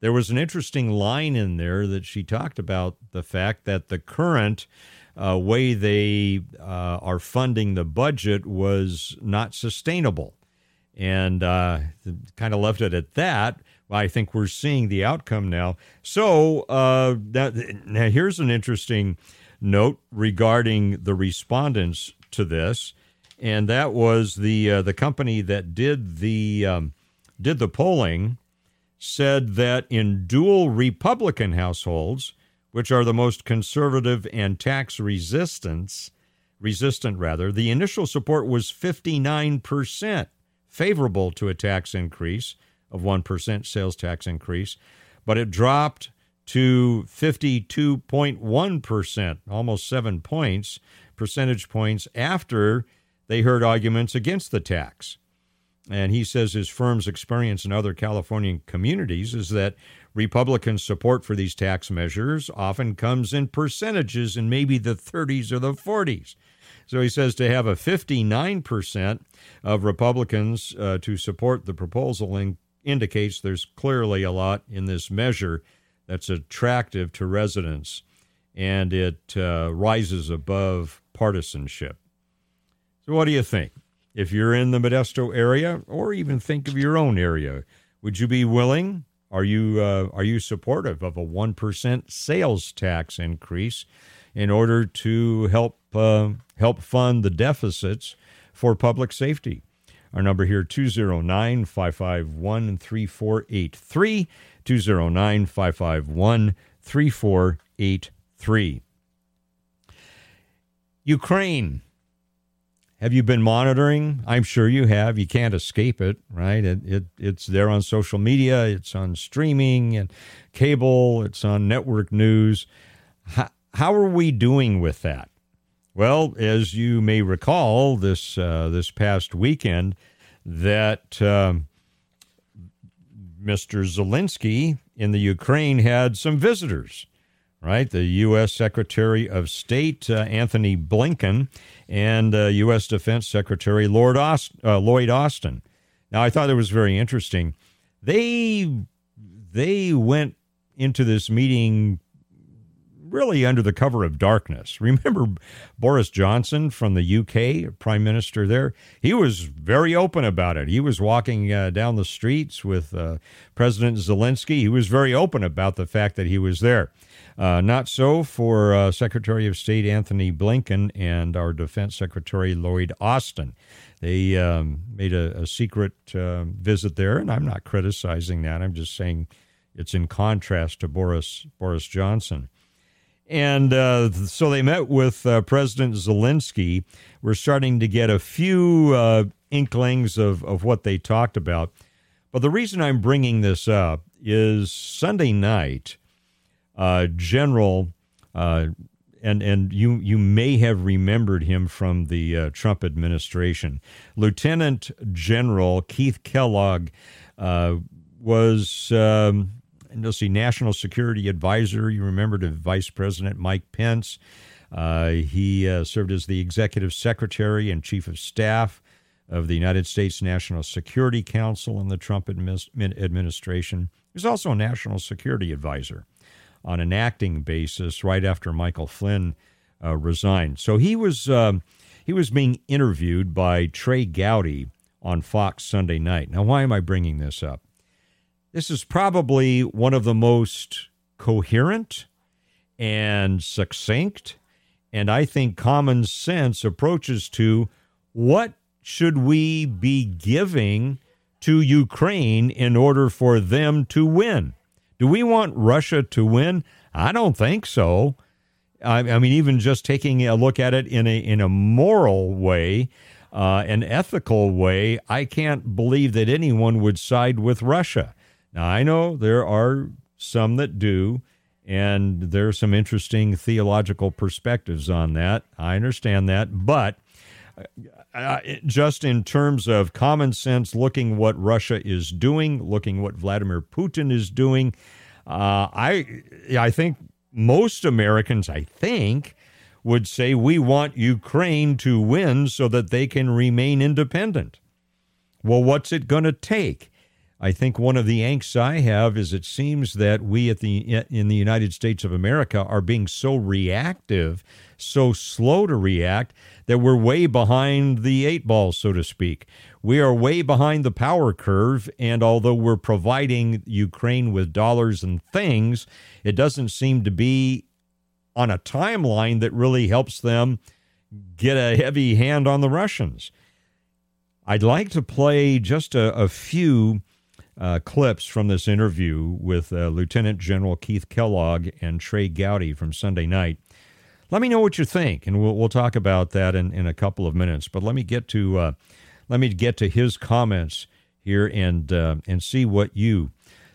C: There was an interesting line in there that she talked about the fact that the current uh, way they uh, are funding the budget was not sustainable. And uh, kind of left it at that. I think we're seeing the outcome now. So uh, that, now here's an interesting note regarding the respondents to this, and that was the uh, the company that did the um, did the polling said that in dual Republican households, which are the most conservative and tax resistance resistant rather, the initial support was 59% favorable to a tax increase of 1% sales tax increase, but it dropped to 52.1%, almost 7 points, percentage points after they heard arguments against the tax. And he says his firm's experience in other Californian communities is that Republican support for these tax measures often comes in percentages in maybe the 30s or the 40s. So he says to have a 59% of Republicans uh, to support the proposal in, indicates there's clearly a lot in this measure that's attractive to residents and it uh, rises above partisanship. So, what do you think? If you're in the Modesto area, or even think of your own area, would you be willing? Are you uh, are you supportive of a one percent sales tax increase in order to help uh, help fund the deficits for public safety? Our number here 209 551 3483. 209 551 3483. Ukraine. Have you been monitoring? I'm sure you have. You can't escape it, right? It, it, it's there on social media, it's on streaming and cable, it's on network news. How, how are we doing with that? Well, as you may recall, this uh, this past weekend, that um, Mr. Zelensky in the Ukraine had some visitors, right? The U.S. Secretary of State uh, Antony Blinken and uh, U.S. Defense Secretary Lord Aust- uh, Lloyd Austin. Now, I thought it was very interesting. They they went into this meeting really under the cover of darkness. Remember Boris Johnson from the UK, Prime Minister there? He was very open about it. He was walking uh, down the streets with uh, President Zelensky. He was very open about the fact that he was there. Uh, not so for uh, Secretary of State Antony Blinken and our Defense Secretary Lloyd Austin. They um, made a, a secret uh, visit there, and I'm not criticizing that. I'm just saying it's in contrast to Boris Boris Johnson. And uh, so they met with uh, President Zelensky. We're starting to get a few uh, inklings of, of what they talked about. But the reason I'm bringing this up is Sunday night, uh, General, uh, and, and you, you may have remembered him from the uh, Trump administration, Lieutenant General Keith Kellogg was. Um, you'll see National Security Advisor. You remember to Vice President Mike Pence. Uh, he uh, served as the Executive Secretary and Chief of Staff of the United States National Security Council in the Trump administration. He was also a National Security Advisor on an acting basis right after Michael Flynn uh, resigned. So he was um, he was being interviewed by Trey Gowdy on Fox Sunday night. Now, why am I bringing this up? This is probably one of the most coherent and succinct, and I think common sense approaches to what should we be giving to Ukraine in order for them to win? Do we want Russia to win? I don't think so. I, I mean, even just taking a look at it in a in a moral way, uh, an ethical way, I can't believe that anyone would side with Russia. Now, I know there are some that do, and there are some interesting theological perspectives on that. I understand that, but uh, just in terms of common sense, looking what Russia is doing, looking what Vladimir Putin is doing, uh, I I think most Americans, I think, would say we want Ukraine to win so that they can remain independent. Well, what's it going to take? I think one of the angsts I have is it seems that we at the in the United States of America are being so reactive, so slow to react that we're way behind the eight ball, so to speak. We are way behind the power curve, and although we're providing Ukraine with dollars and things, it doesn't seem to be on a timeline that really helps them get a heavy hand on the Russians. I'd like to play just a, a few uh, clips from this interview with uh, Lieutenant General Keith Kellogg and Trey Gowdy from Sunday night. Let me know what you think, and we'll, we'll talk about that in, in a couple of minutes. But let me get to uh, let me get to his comments here and uh, and see what you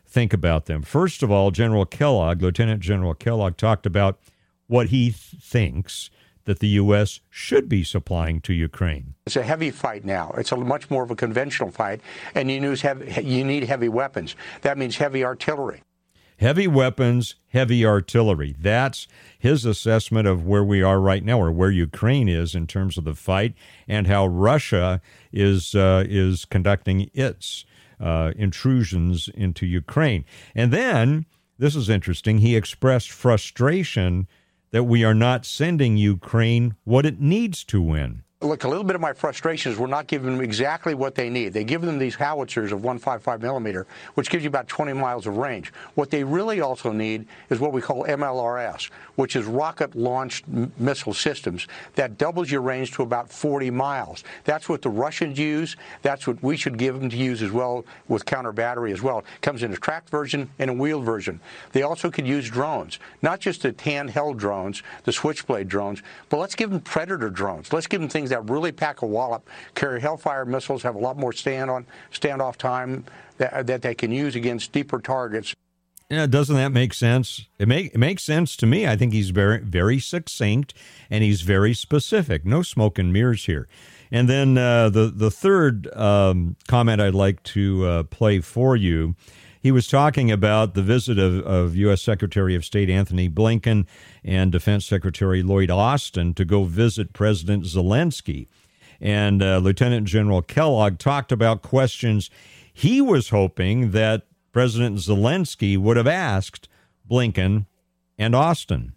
C: think about them. First of all, General Kellogg, Lieutenant General Kellogg, talked about what he th- thinks that the U.S. should be supplying to Ukraine.
D: It's a heavy fight now. It's a much more of a conventional fight, and you, heavy, you need heavy weapons. That means heavy artillery.
C: Heavy weapons, heavy artillery. That's his assessment of where we are right now, or where Ukraine is in terms of the fight, and how Russia is uh, is conducting its uh, intrusions into Ukraine. And then this is interesting. He expressed frustration that we are not sending Ukraine what it needs to win
D: look, a little bit of my frustration is we're not giving them exactly what they need. They give them these howitzers of 155 millimeter, which gives you about 20 miles of range. What they really also need is what we call MLRS, which is rocket launched missile systems that doubles your range to about 40 miles. That's what the Russians use. That's what we should give them to use as well with counter battery as well. It comes in a tracked version and a wheeled version. They also could use drones, not just the handheld drones, the switchblade drones, but let's give them predator drones. Let's give them things that really pack a wallop, carry Hellfire missiles, have a lot more stand on standoff time that, that they can use against deeper targets.
C: Yeah, doesn't that make sense? It make it makes sense to me. I think he's very very succinct and he's very specific. No smoke and mirrors here. And then uh, the the third um, comment I'd like to uh, play for you. He was talking about the visit of, of U.S. Secretary of State Antony Blinken and Defense Secretary Lloyd Austin to go visit President Zelensky. And uh, Lieutenant General Kellogg talked about questions he was hoping that President Zelensky would have asked Blinken and Austin.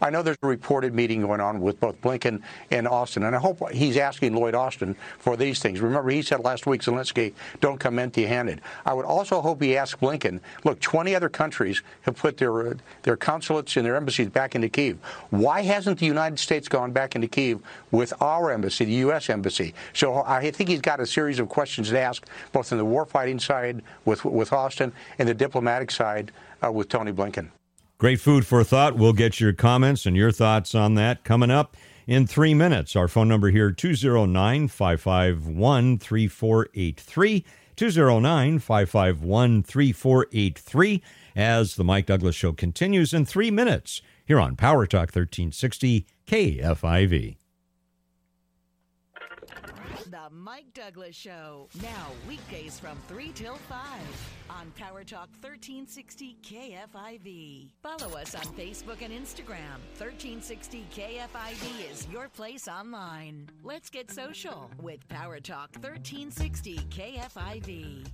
D: I know there's a reported meeting going on with both Blinken and Austin, and I hope he's asking Lloyd Austin for these things. Remember, he said last week, Zelensky, don't come empty handed. I would also hope he asks Blinken look, 20 other countries have put their, their consulates and their embassies back into Kiev. Why hasn't the United States gone back into Kiev with our embassy, the U.S. embassy? So I think he's got a series of questions to ask, both on the warfighting side with, with Austin and the diplomatic side uh, with Tony Blinken.
C: Great food for thought. We'll get your comments and your thoughts on that coming up in three minutes. Our phone number here 209 551 3483. 209 551 3483 as the Mike Douglass Show continues in three minutes here on Power Talk 1360 KFIV.
A: The Mike Douglass Show. Now, weekdays from 3 till 5 on Power Talk 1360 KFIV. Follow us on Facebook and Instagram. 1360 KFIV is your place online. Let's get social with Power Talk 1360 KFIV.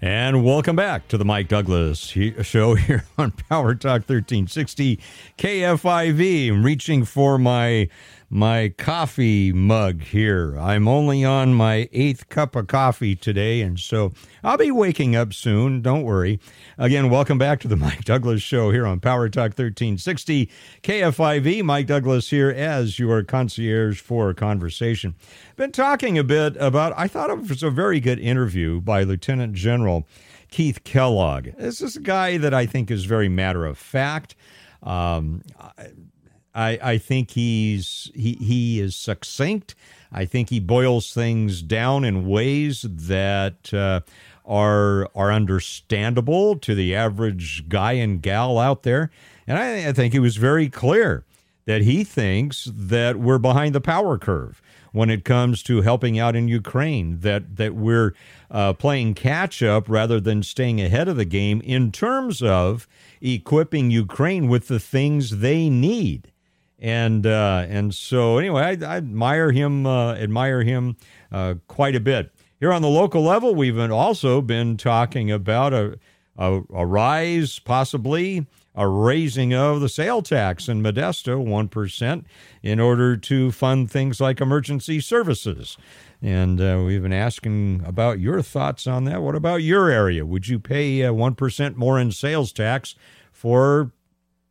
C: And welcome back to the Mike Douglass show here on Power Talk 1360 KFIV. I'm reaching for my my coffee mug here. I'm only on my eighth cup of coffee today, and so I'll be waking up soon. Don't worry. Again, welcome back to the Mike Douglass Show here on Power Talk 1360 KFIV. Mike Douglass here as your concierge for conversation. Been talking a bit about, I thought it was a very good interview by Lieutenant General Keith Kellogg. This is a guy that I think is very matter of fact. Um, I, I think he's he he is succinct. I think he boils things down in ways that uh, are are understandable to the average guy and gal out there. And I, I think he was very clear that he thinks that we're behind the power curve when it comes to helping out in Ukraine. That that we're uh, playing catch up rather than staying ahead of the game in terms of equipping Ukraine with the things they need. And uh, and so anyway, I, I admire him uh, admire him uh, quite a bit. Here on the local level, we've also been talking about a, a, a rise, possibly a raising of the sale tax in Modesto, 1%, in order to fund things like emergency services. And uh, we've been asking about your thoughts on that. What about your area? Would you pay uh, 1% more in sales tax for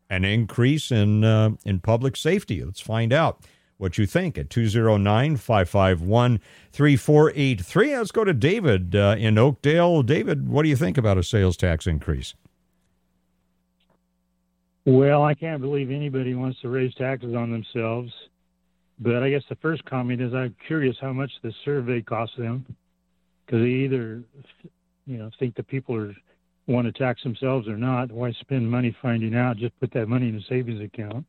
C: an increase in, uh, in public safety? Let's find out what you think at 209 551 3483. Let's go to David uh, in Oakdale. David, what do you think about a sales tax increase?
E: Well, I can't believe anybody wants to raise taxes on themselves. But I guess the first comment is I'm curious how much the survey costs them because they either, you know, think the people are want to tax themselves or not. Why spend money finding out? Just put that money in a savings account.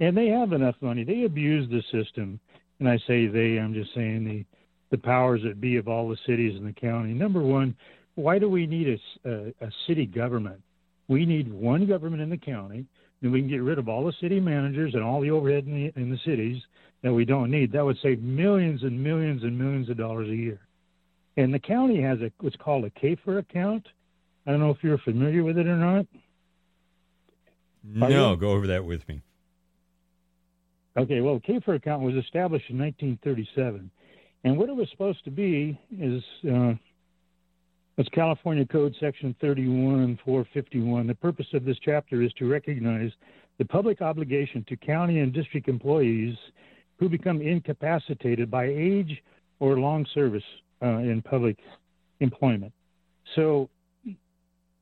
E: And they have enough money. They abuse the system. And I say they, I'm just saying the the powers that be of all the cities in the county. Number one, why do we need a, a, a city government? We need one government in the county, and we can get rid of all the city managers and all the overhead in the, in the cities that we don't need. That would save millions and millions and millions of dollars a year. And the county has a what's called a CAFR account. I don't know if you're familiar with it or not.
C: No, go over that with me.
E: Okay, well, CAFR account was established in 1937, and what it was supposed to be is uh, that's California Code Section 31451. The purpose of this chapter is to recognize the public obligation to county and district employees who become incapacitated by age or long service uh, in public employment. So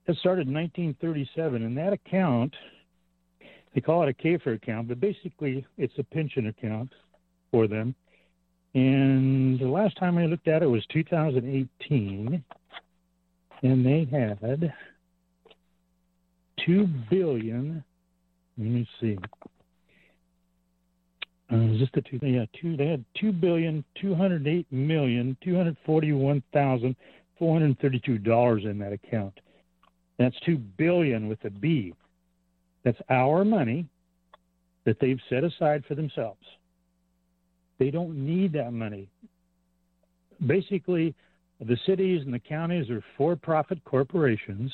E: it started in 1937, and that account, they call it a CAFR account, but basically it's a pension account for them. And the last time I looked at it was 2018 and they had two billion. Let me see. Uh, is this the two? Yeah, two. They had two billion two hundred eight million two hundred forty one thousand four hundred thirty two dollars in that account. That's two billion with a B. That's our money that they've set aside for themselves. They don't need that money. Basically, the cities and the counties are for profit corporations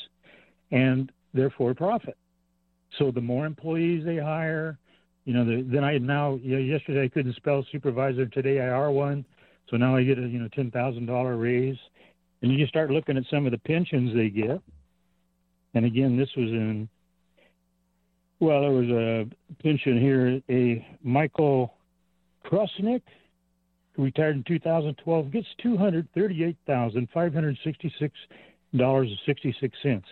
E: and they're for profit. So the more employees they hire, you know, the, then I now, you know, yesterday I couldn't spell supervisor, today I are one. So now I get a, you know, $10,000 raise. And you start looking at some of the pensions they get. And again, this was in, well, there was a pension here, a Michael Krosnick, who retired in 2012, gets $238,566.66.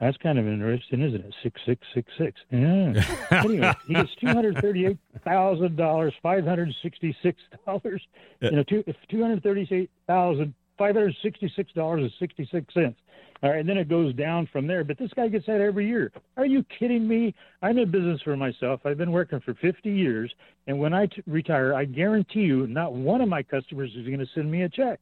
E: That's kind of interesting, isn't it? 6666. Yeah. anyway, he gets $238,000, $566. You know, $238,566.66. All right, and then it goes down from there. But this guy gets that every year. Are you kidding me? I'm in business for myself. I've been working for 50 years, and when I t- retire, I guarantee you, not one of my customers is going to send me a check.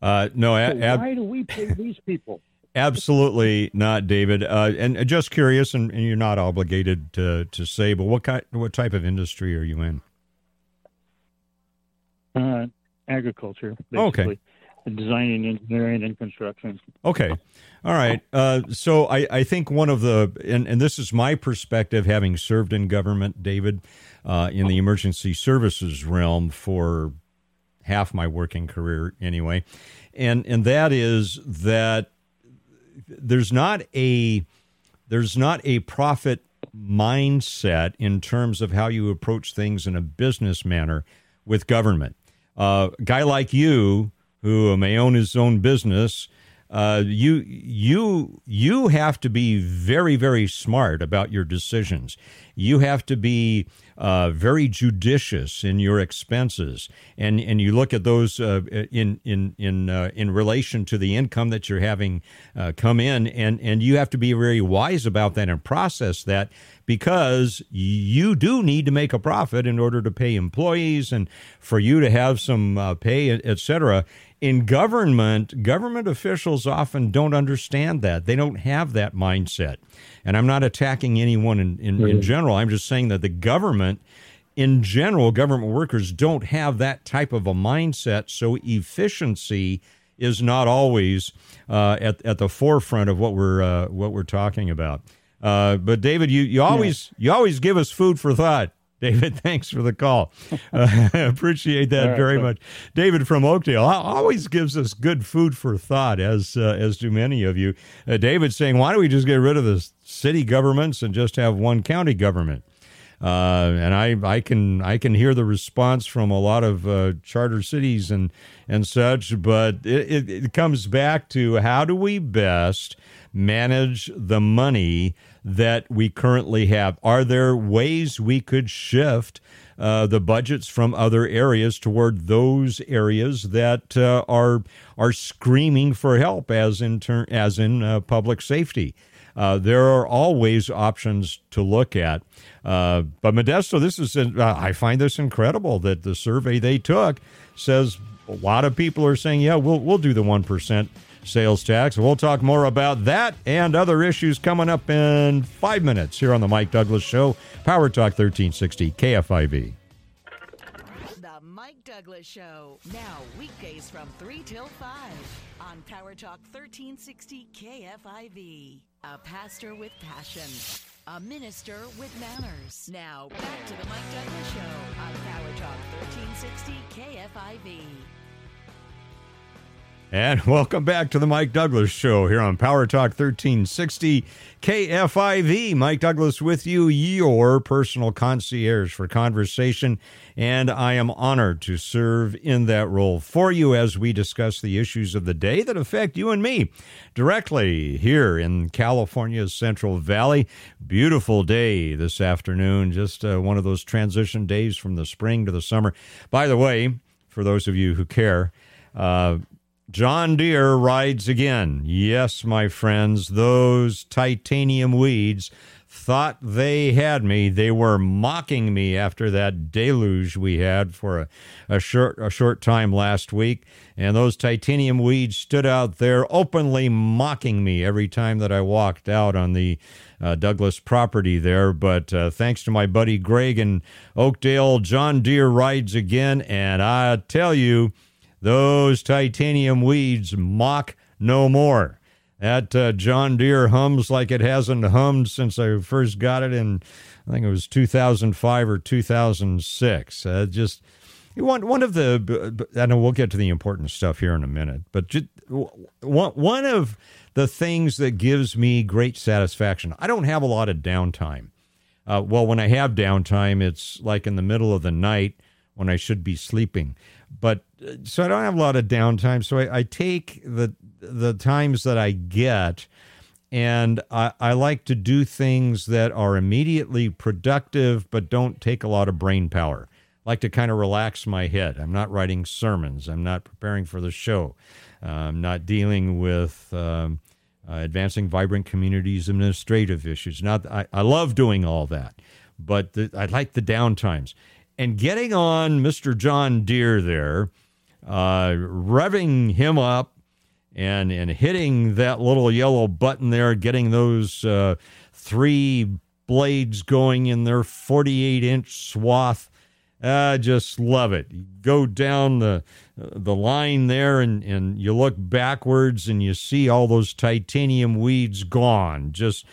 C: Uh, no,
E: so ab- why do we pay these people?
C: Absolutely not, David. Uh, and just curious, and, and, you're not obligated to to say, but what kind, what type of industry are you in?
E: Uh, agriculture. Basically.
C: Okay.
E: Designing, engineering, and construction.
C: Okay. All right. Uh, so I, I think one of the, and, and this is my perspective, having served in government, David, uh, in the emergency services realm for half my working career anyway. And, and that is that there's not a, there's not a profit mindset in terms of how you approach things in a business manner with government. Uh, a guy like you, who may own his own business, uh, you you you have to be very very smart about your decisions. You have to be uh, very judicious in your expenses, and and you look at those uh, in in in uh, in relation to the income that you're having uh, come in, and and you have to be very wise about that and process that because you do need to make a profit in order to pay employees and for you to have some uh, pay, et cetera in government, government officials often don't understand that. They don't have that mindset. And I'm not attacking anyone in, in, mm-hmm. in general. I'm just saying that the government, in general, government workers don't have that type of a mindset. So efficiency is not always uh, at, at the forefront of what we're uh, what we're talking about. Uh, but David, you, you always yeah. you always give us food for thought. David, thanks for the call. Uh, appreciate that right, very much. David from Oakdale always gives us good food for thought, as uh, as do many of you. Uh, David saying, "Why don't we just get rid of the city governments and just have one county government?" Uh, and I, I can I can hear the response from a lot of uh, charter cities and and such, but it, it, it comes back to how do we best manage the money that we currently have? Are there ways we could shift uh, the budgets from other areas toward those areas that uh, are are screaming for help, as in ter- as in uh, public safety? Uh, there are always options to look at. Uh, but Modesto, this is uh, I find this incredible that the survey they took says a lot of people are saying, yeah, we'll we'll do the one percent sales tax. We'll talk more about that and other issues coming up in five minutes here on the Mike Douglass Show, Power Talk 1360 KFIV.
A: The Mike Douglass Show, now weekdays from 3 till 5 on Power Talk 1360 KFIV. A pastor with passion, a minister with manners. Now, back to the Mike Douglass Show on Power Talk 1360 KFIV.
C: And welcome back to the Mike Douglass Show here on Power Talk 1360 KFIV. Mike Douglass with you, your personal concierge for conversation. And I am honored to serve in that role for you as we discuss the issues of the day that affect you and me directly here in California's Central Valley. Beautiful day this afternoon, just uh, one of those transition days from the spring to the summer. By the way, for those of you who care, uh, John Deere rides again. Yes, my friends, those titanium weeds thought they had me. They were mocking me after that deluge we had for a, a short a short time last week, and those titanium weeds stood out there openly mocking me every time that I walked out on the uh, Douglass property there. But uh, thanks to my buddy Greg and Oakdale, John Deere rides again, and I tell you those titanium weeds mock no more. That uh, John Deere hums like it hasn't hummed since I first got it in, I think it was 2005 or 2006. Uh, just one one of the, I know we'll get to the important stuff here in a minute, but just, one one of the things that gives me great satisfaction. I don't have a lot of downtime. Uh, well, when I have downtime, it's like in the middle of the night when I should be sleeping. But so I don't have a lot of downtime. So I, I take the the times that I get, and I, I like to do things that are immediately productive, but don't take a lot of brain power. I like to kind of relax my head. I'm not writing sermons. I'm not preparing for the show. Uh, I'm not dealing with. Um, uh, advancing vibrant communities administrative issues. Not, I, I love doing all that, but the, I like the downtimes and getting on Mr. John Deere there, uh, revving him up and and hitting that little yellow button there, getting those uh, three blades going in their 48 inch swath. I just love it. You go down the the line there, and and you look backwards, and you see all those titanium weeds gone. Just,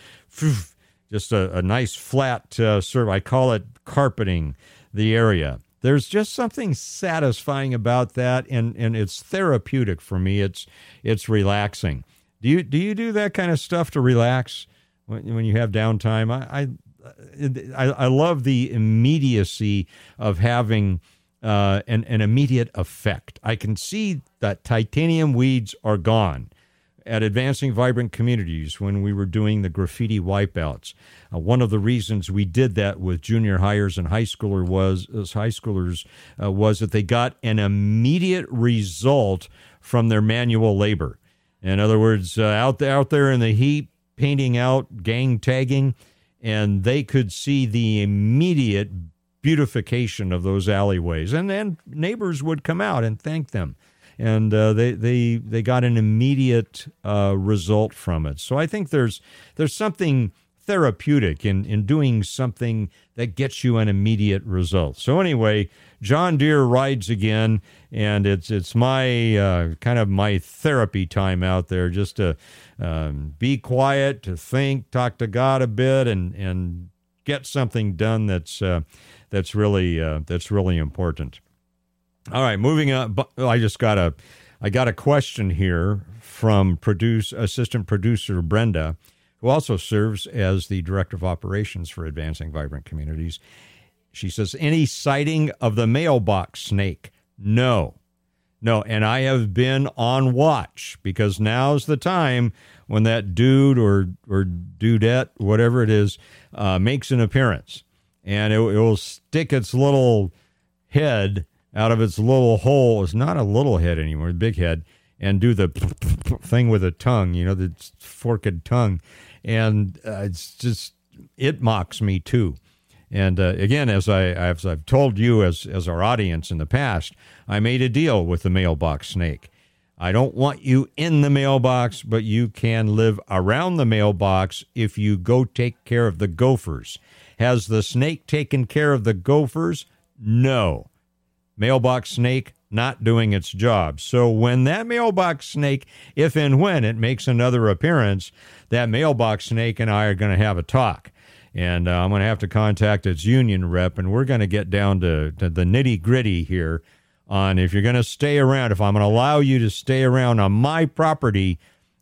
C: just a, a nice flat uh. I call it carpeting the area. There's just something satisfying about that, and and it's therapeutic for me. It's it's relaxing. Do you do you do that kind of stuff to relax when, when you have downtime? I, I I, I love the immediacy of having uh, an, an immediate effect. I can see that titanium weeds are gone at Advancing Vibrant Communities when we were doing the graffiti wipeouts. Uh, one of the reasons we did that with junior hires and high schooler was as high schoolers uh, was that they got an immediate result from their manual labor. In other words, uh, out there, out there in the heat, painting out, gang tagging, and they could see the immediate beautification of those alleyways. And then neighbors would come out and thank them. And uh, they, they, they got an immediate uh, result from it. So I think there's, there's something therapeutic in, in doing something that gets you an immediate result. So anyway, John Deere rides again, and it's it's my uh, kind of my therapy time out there, just to um, be quiet, to think, talk to God a bit, and and get something done that's uh, that's really uh, that's really important. All right, moving on. I just got a I got a question here from produce assistant producer Brenda, who also serves as the director of operations for Advancing Vibrant Communities. She says, Any sighting of the mailbox snake? No. No. And I have been on watch because now's the time when that dude or, or dudette, whatever it is, uh, makes an appearance. And it, it will stick its little head out of its little hole. It's not a little head anymore, big head, and do the thing with a tongue, you know, the forked tongue. And uh, it's just, it mocks me too. And uh, again, as I as I've told you as as our audience in the past, I made a deal with the mailbox snake. I don't want you in the mailbox, but you can live around the mailbox if you go take care of the gophers. Has the snake taken care of the gophers? No. Mailbox snake not doing its job. So when that mailbox snake, if and when it makes another appearance, that mailbox snake and I are going to have a talk and uh, I'm going to have to contact its union rep, and we're going to get down to, to the nitty gritty here on if you're going to stay around. If I'm going to allow you to stay around on my property,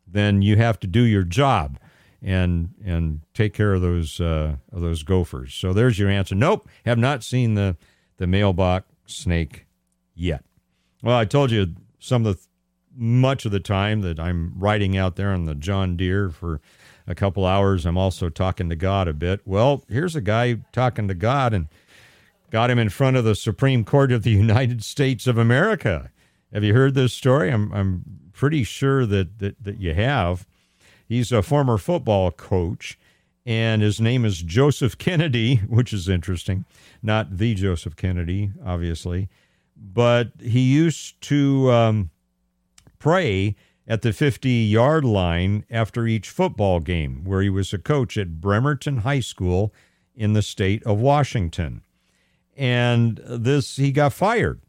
C: then you have to do your job and and take care of those uh, of those gophers. So there's your answer. Nope, have not seen the the mailbox snake yet. Well, I told you some of the much of the time that I'm riding out there on the John Deere for a couple hours. I'm also talking to God a bit. Well, here's a guy talking to God and got him in front of the Supreme Court of the United States of America. Have you heard this story? I'm, I'm pretty sure that, that, that you have. He's a former football coach, and his name is Joseph Kennedy, which is interesting. Not the Joseph Kennedy, obviously, but he used to um, pray at the 50 yard line after each football game, where he was a coach at Bremerton High School in the state of Washington. And this, he got fired.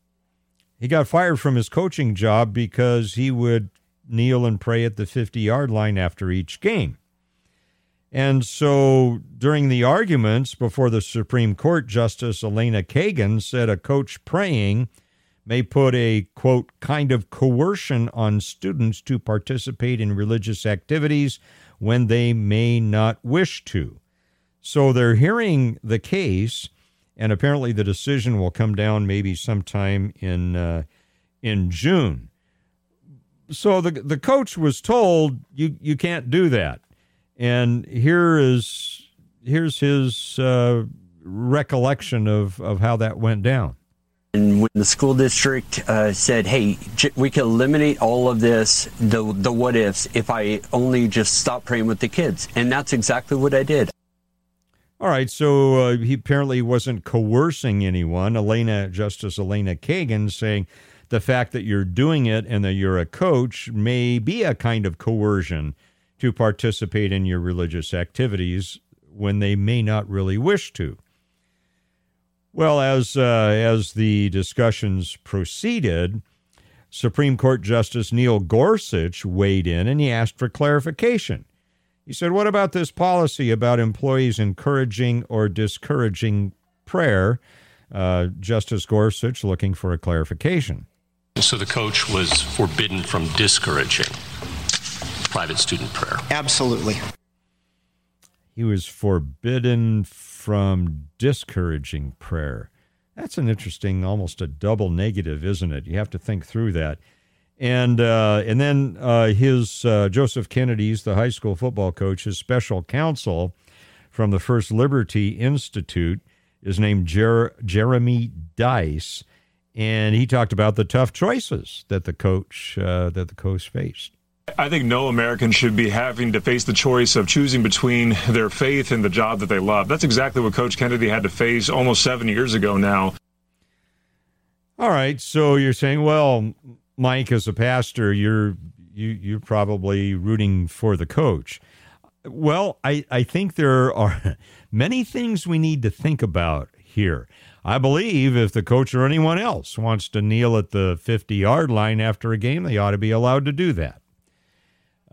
C: He got fired from his coaching job because he would kneel and pray at the 50 yard line after each game. And so during the arguments before the Supreme Court, Justice Elena Kagan said a coach praying may put a quote kind of coercion on students to participate in religious activities when they may not wish to. So they're hearing the case, and apparently the decision will come down maybe sometime in uh, in June. So the the coach was told you you can't do that, and here is here's his uh, recollection of of how that went down.
F: And when the school district uh, said, "Hey, j- we can eliminate all of this, the the what ifs, if I only just stop praying with the kids," and that's exactly what I did.
C: All right, so uh, he apparently wasn't coercing anyone. Elena Justice Elena Kagan saying the fact that you're doing it and that you're a coach may be a kind of coercion to participate in your religious activities when they may not really wish to. Well, as uh, as the discussions proceeded, Supreme Court Justice Neil Gorsuch weighed in and he asked for clarification. He said, "What about this policy about employees encouraging or discouraging prayer?" Uh, Justice Gorsuch looking for a clarification.
G: So the coach was forbidden from discouraging private student prayer.
H: Absolutely.
C: He was forbidden from discouraging prayer. That's an interesting, almost a double negative, isn't it? You have to think through that. And uh, and then uh, his uh, Joseph Kennedy's the high school football coach, his special counsel from the First Liberty Institute is named Jer- Jeremy Dys, and he talked about the tough choices that the coach uh, that the coach faced.
I: I think no American should be having to face the choice of choosing between their faith and the job that they love. That's exactly what Coach Kennedy had to face almost seven years ago now.
C: All right, so you're saying, well, Mike, as a pastor, you're you you're probably rooting for the coach. Well, I, I think there are many things we need to think about here. I believe if the coach or anyone else wants to kneel at the 50 yard line after a game, they ought to be allowed to do that.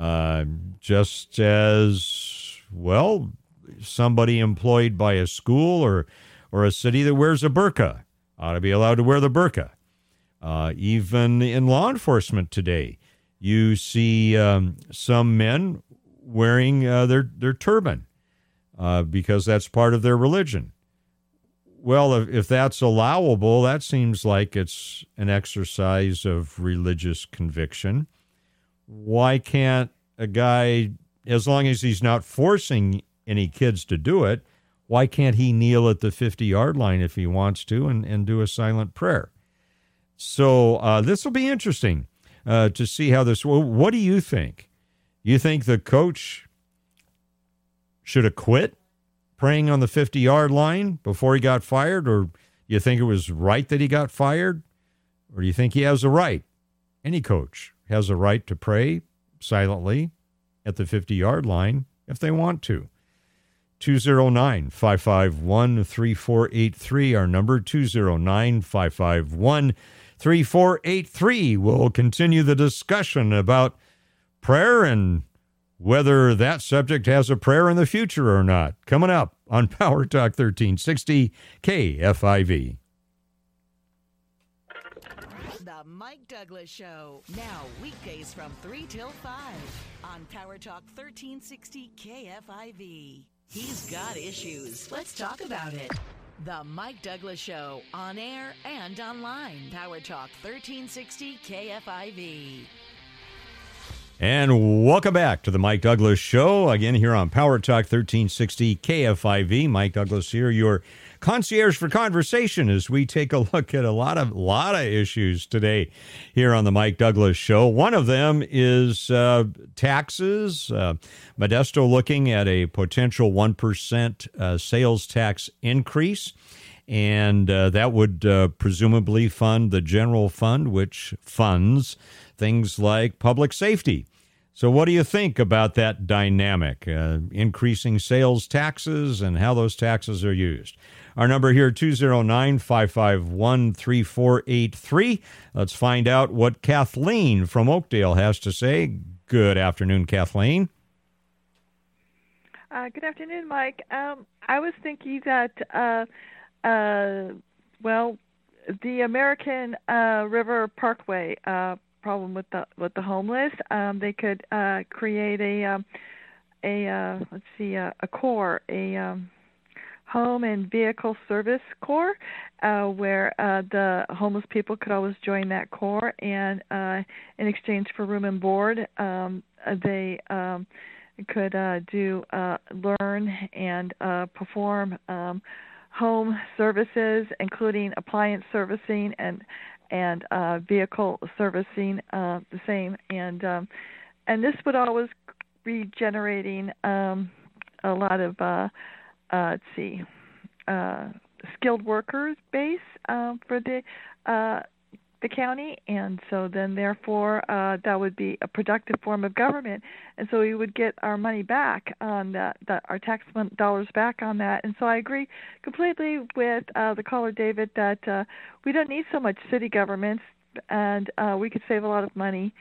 C: Uh, just as well, somebody employed by a school or or a city that wears a burqa ought to be allowed to wear the burqa. Uh, even in law enforcement today, you see um, some men wearing uh, their their turban uh, because that's part of their religion. Well, if, if that's allowable, that seems like it's an exercise of religious conviction why can't a guy, as long as he's not forcing any kids to do it, why can't he kneel at the 50 yard line if he wants to and, and do a silent prayer? So uh, this will be interesting uh, to see how this. Well, what do you think? You think the coach should have quit praying on the 50 yard line before he got fired, or you think it was right that he got fired, or do you think he has a right? Any coach has a right to pray silently at the 50 yard line if they want to. 209 551 3483, our number 209 551 3483. We'll continue the discussion about prayer and whether that subject has a prayer in the future or not. Coming up on Power Talk 1360 KFIV.
A: The Mike Douglass Show. Now, weekdays from 3 till 5 on Power Talk 1360 KFIV. He's got issues. Let's talk about it. The Mike Douglass Show on air and online. Power Talk 1360 KFIV.
C: And welcome back to the Mike Douglass Show. Again, here on Power Talk 1360 KFIV. Mike Douglass here, your concierge for conversation as we take a look at a lot of lot of issues today here on the Mike Douglass Show. One of them is uh, taxes. Uh, Modesto looking at a potential one percent uh, sales tax increase. And uh, that would uh, presumably fund the general fund, which funds things like public safety. So, what do you think about that dynamic, uh, increasing sales taxes and how those taxes are used? Our number here, 209 551 3483. Let's find out what Kathleen from Oakdale has to say. Good afternoon, Kathleen.
J: Uh, good afternoon, Mike. Um, I was thinking that, uh, uh, well, the American uh, River Parkway uh, problem with the with the homeless, um, they could uh, create a um, a let's see a core a um, home and vehicle service corps uh, where uh, the homeless people could always join that corps and uh, in exchange for room and board um, they um, could uh, do uh, learn and uh, perform um, home services including appliance servicing and and uh, vehicle servicing uh, the same. And um, and this would always be generating um, a lot of uh, uh, let's see, uh, skilled workers base uh, for the uh, the county, and so then therefore uh, that would be a productive form of government, and so we would get our money back on that, that our tax dollars back on that. And so I agree completely with uh, the caller David that uh, we don't need so much city governments, and uh, we could save a lot of money.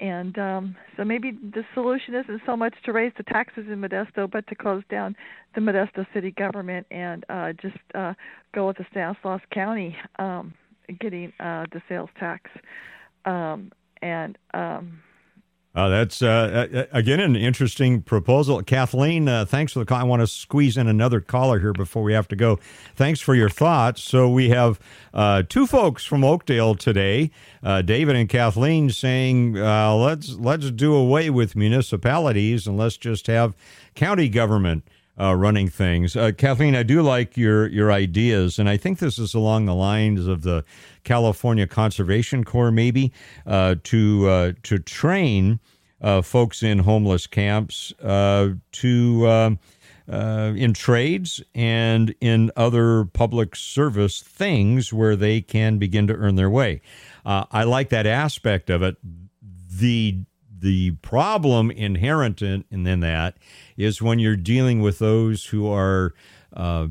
J: And um, so maybe the solution isn't so much to raise the taxes in Modesto, but to close down the Modesto city government and uh, just uh, go with the Stanislaus County um, getting uh, the sales tax. Um, and um,
C: uh, that's uh, uh, again an interesting proposal. Kathleen, uh, thanks for the call. I want to squeeze in another caller here before we have to go. Thanks for your thoughts. So we have uh, two folks from Oakdale today, uh, David and Kathleen, saying let's let's do away with municipalities and let's just have county government. running things, Kathleen. I do like your your ideas, and I think this is along the lines of the California Conservation Corps, maybe uh, to uh, to train uh, folks in homeless camps uh, to um, uh, in trades and in other public service things where they can begin to earn their way. I like that aspect of it. The the problem inherent in, in that is when you're dealing with those who are uh,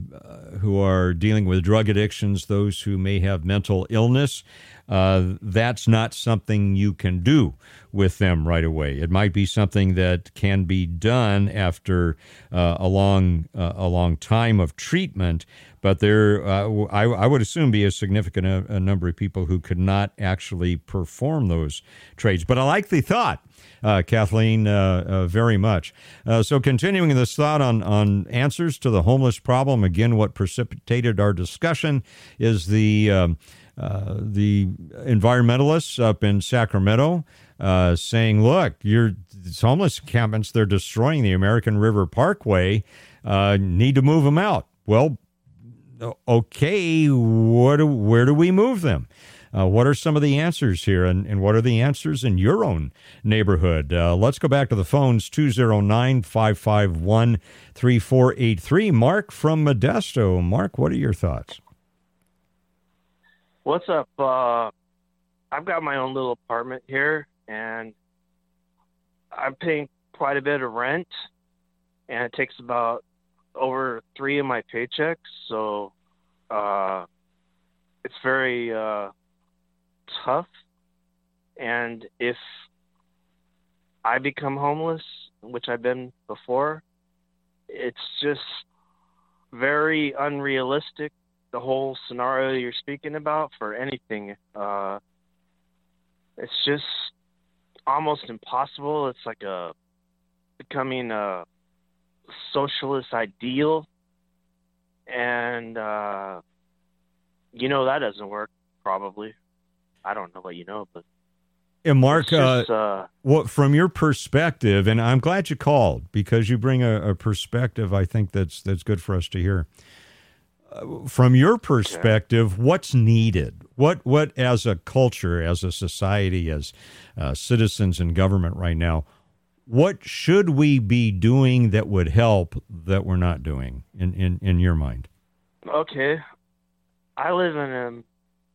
C: who are dealing with drug addictions, those who may have mental illness. Uh, that's not something you can do with them right away. It might be something that can be done after uh, a long uh, a long time of treatment, but there uh, I, I, would assume be a significant a, uh, a number of people who could not actually perform those trades. But I like the thought uh, Kathleen, uh, uh, very much. Uh, so, continuing this thought on, on answers to the homeless problem, again, what precipitated our discussion is the um, uh, the environmentalists up in Sacramento saying, "Look, you're homeless encampments. They're destroying the American River Parkway. need to move them out." Well, okay, what? Do, where do we move them? Uh, what are some of the answers here, and, and what are the answers in your own neighborhood? Uh, let's go back to the phones 209 551 3483. Mark from Modesto. Mark, what are your thoughts?
H: What's up? Uh, I've got my own little apartment here, and I'm paying quite a bit of rent, and it takes about over three of my paychecks. So uh, it's very uh, tough. And if I become homeless, which I've been before, it's just very unrealistic. The whole scenario you're speaking about for anything, uh, it's just almost impossible. It's like a becoming a socialist ideal, and uh, you know that doesn't work probably. I don't know what you know, but
C: and Mark, just, uh, uh, what from your perspective, and I'm glad you called because you bring a, a perspective I think that's that's good for us to hear. Uh, from your perspective, what's needed? What what as a culture, as a society, as uh, citizens and government right now, what should we be doing that would help that we're not doing in in, in your mind?
H: Okay, I live in a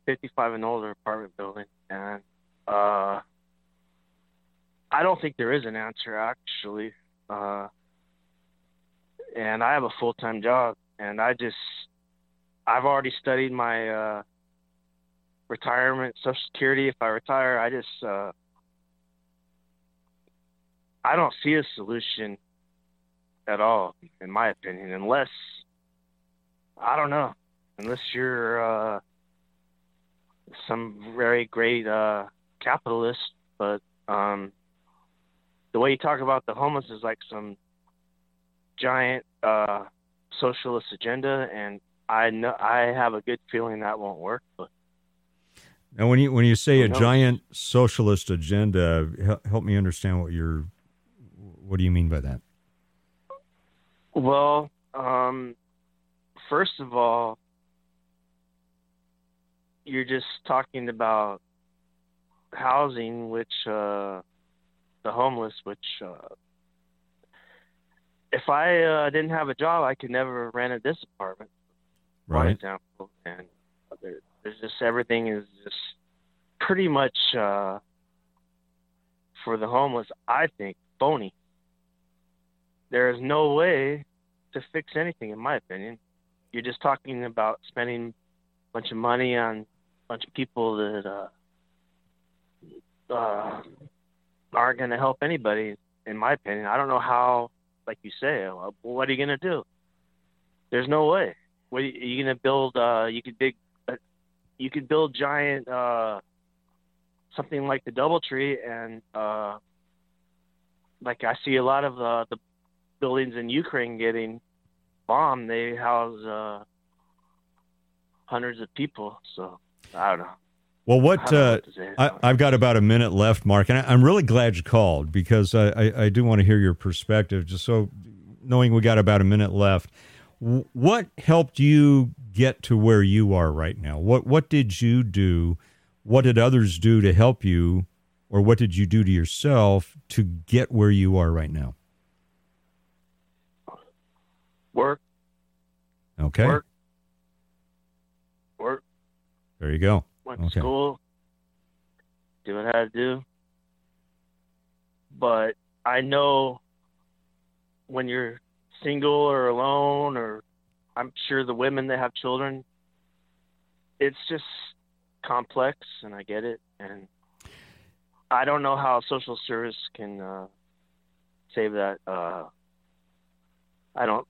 H: 55 and older apartment building, and uh, I don't think there is an answer actually. Uh, and I have a full time job, and I just I've already studied my uh, retirement, Social Security. If I retire, I just uh, I don't see a solution at all, in my opinion, unless I don't know, unless you're uh, some very great uh, capitalist, but um, the way you talk about the homeless is like some giant uh, socialist agenda, and I know I have a good feeling that won't work. But
C: now, when you when you say a giant socialist agenda, help me understand what you're. What do you mean by that?
H: Well, um, first of all, you're just talking about housing, which uh, the homeless, which uh, if I uh, didn't have a job, I could never rent this apartment.
C: Right.
H: For example, and there, there's just everything is just pretty much uh, for the homeless. I think phony. There is no way to fix anything, in my opinion. You're just talking about spending a bunch of money on a bunch of people that uh, uh, aren't going to help anybody, in my opinion. I don't know how, like you say, well, what are you going to do? There's no way. What are you going to build? Uh, you could dig, uh, you could build giant, uh, something like the DoubleTree, and uh, like I see a lot of uh, the buildings in Ukraine getting bombed. They house uh, hundreds of people. So I don't know.
C: Well, what, uh, I, have got about a minute left, Mark, and I, am really glad you called because I, I, I, do want to hear your perspective. Just so knowing we got about a minute left, what helped you get to where you are right now? What what did you do? What did others do to help you, or what did you do to yourself to get where you are right now?
H: Work.
C: Okay.
H: Work. Work.
C: There you go.
H: Went
C: okay.
H: to school. Do what I had to do. But I know when you're single or alone, or I'm sure the women that have children, it's just complex, and I get it. And I don't know how social service can uh, save that. Uh, I don't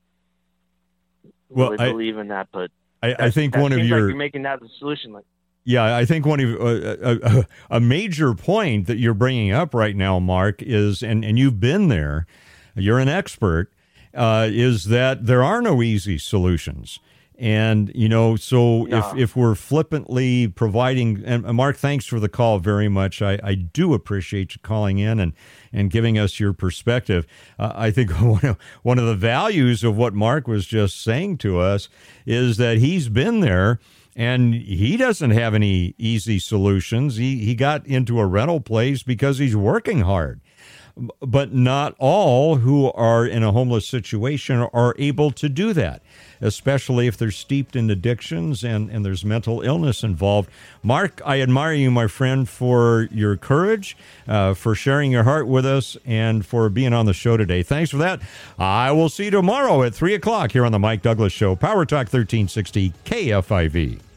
C: well,
H: really
C: I,
H: believe in that, but
C: I, I think one of your
H: like you're making that the solution. Like,
C: yeah, I think one of uh, a, a, major point that you're bringing up right now, Mark, is and and you've been there, you're an expert, uh, is that there are no easy solutions. And you know, so
H: no.
C: if if we're flippantly providing, and Mark, thanks for the call very much. I, I do appreciate you calling in and and giving us your perspective. Uh, I think one of one of the values of what Mark was just saying to us is that he's been there and he doesn't have any easy solutions. He he got into a rental place because he's working hard but not all who are in a homeless situation are able to do that, especially if they're steeped in addictions and, and there's mental illness involved. Mark, I admire you, my friend, for your courage, uh, for sharing your heart with us, and for being on the show today. Thanks for that. I will see you tomorrow at 3 o'clock here on The Mike Douglass Show, Power Talk 1360 KFIV.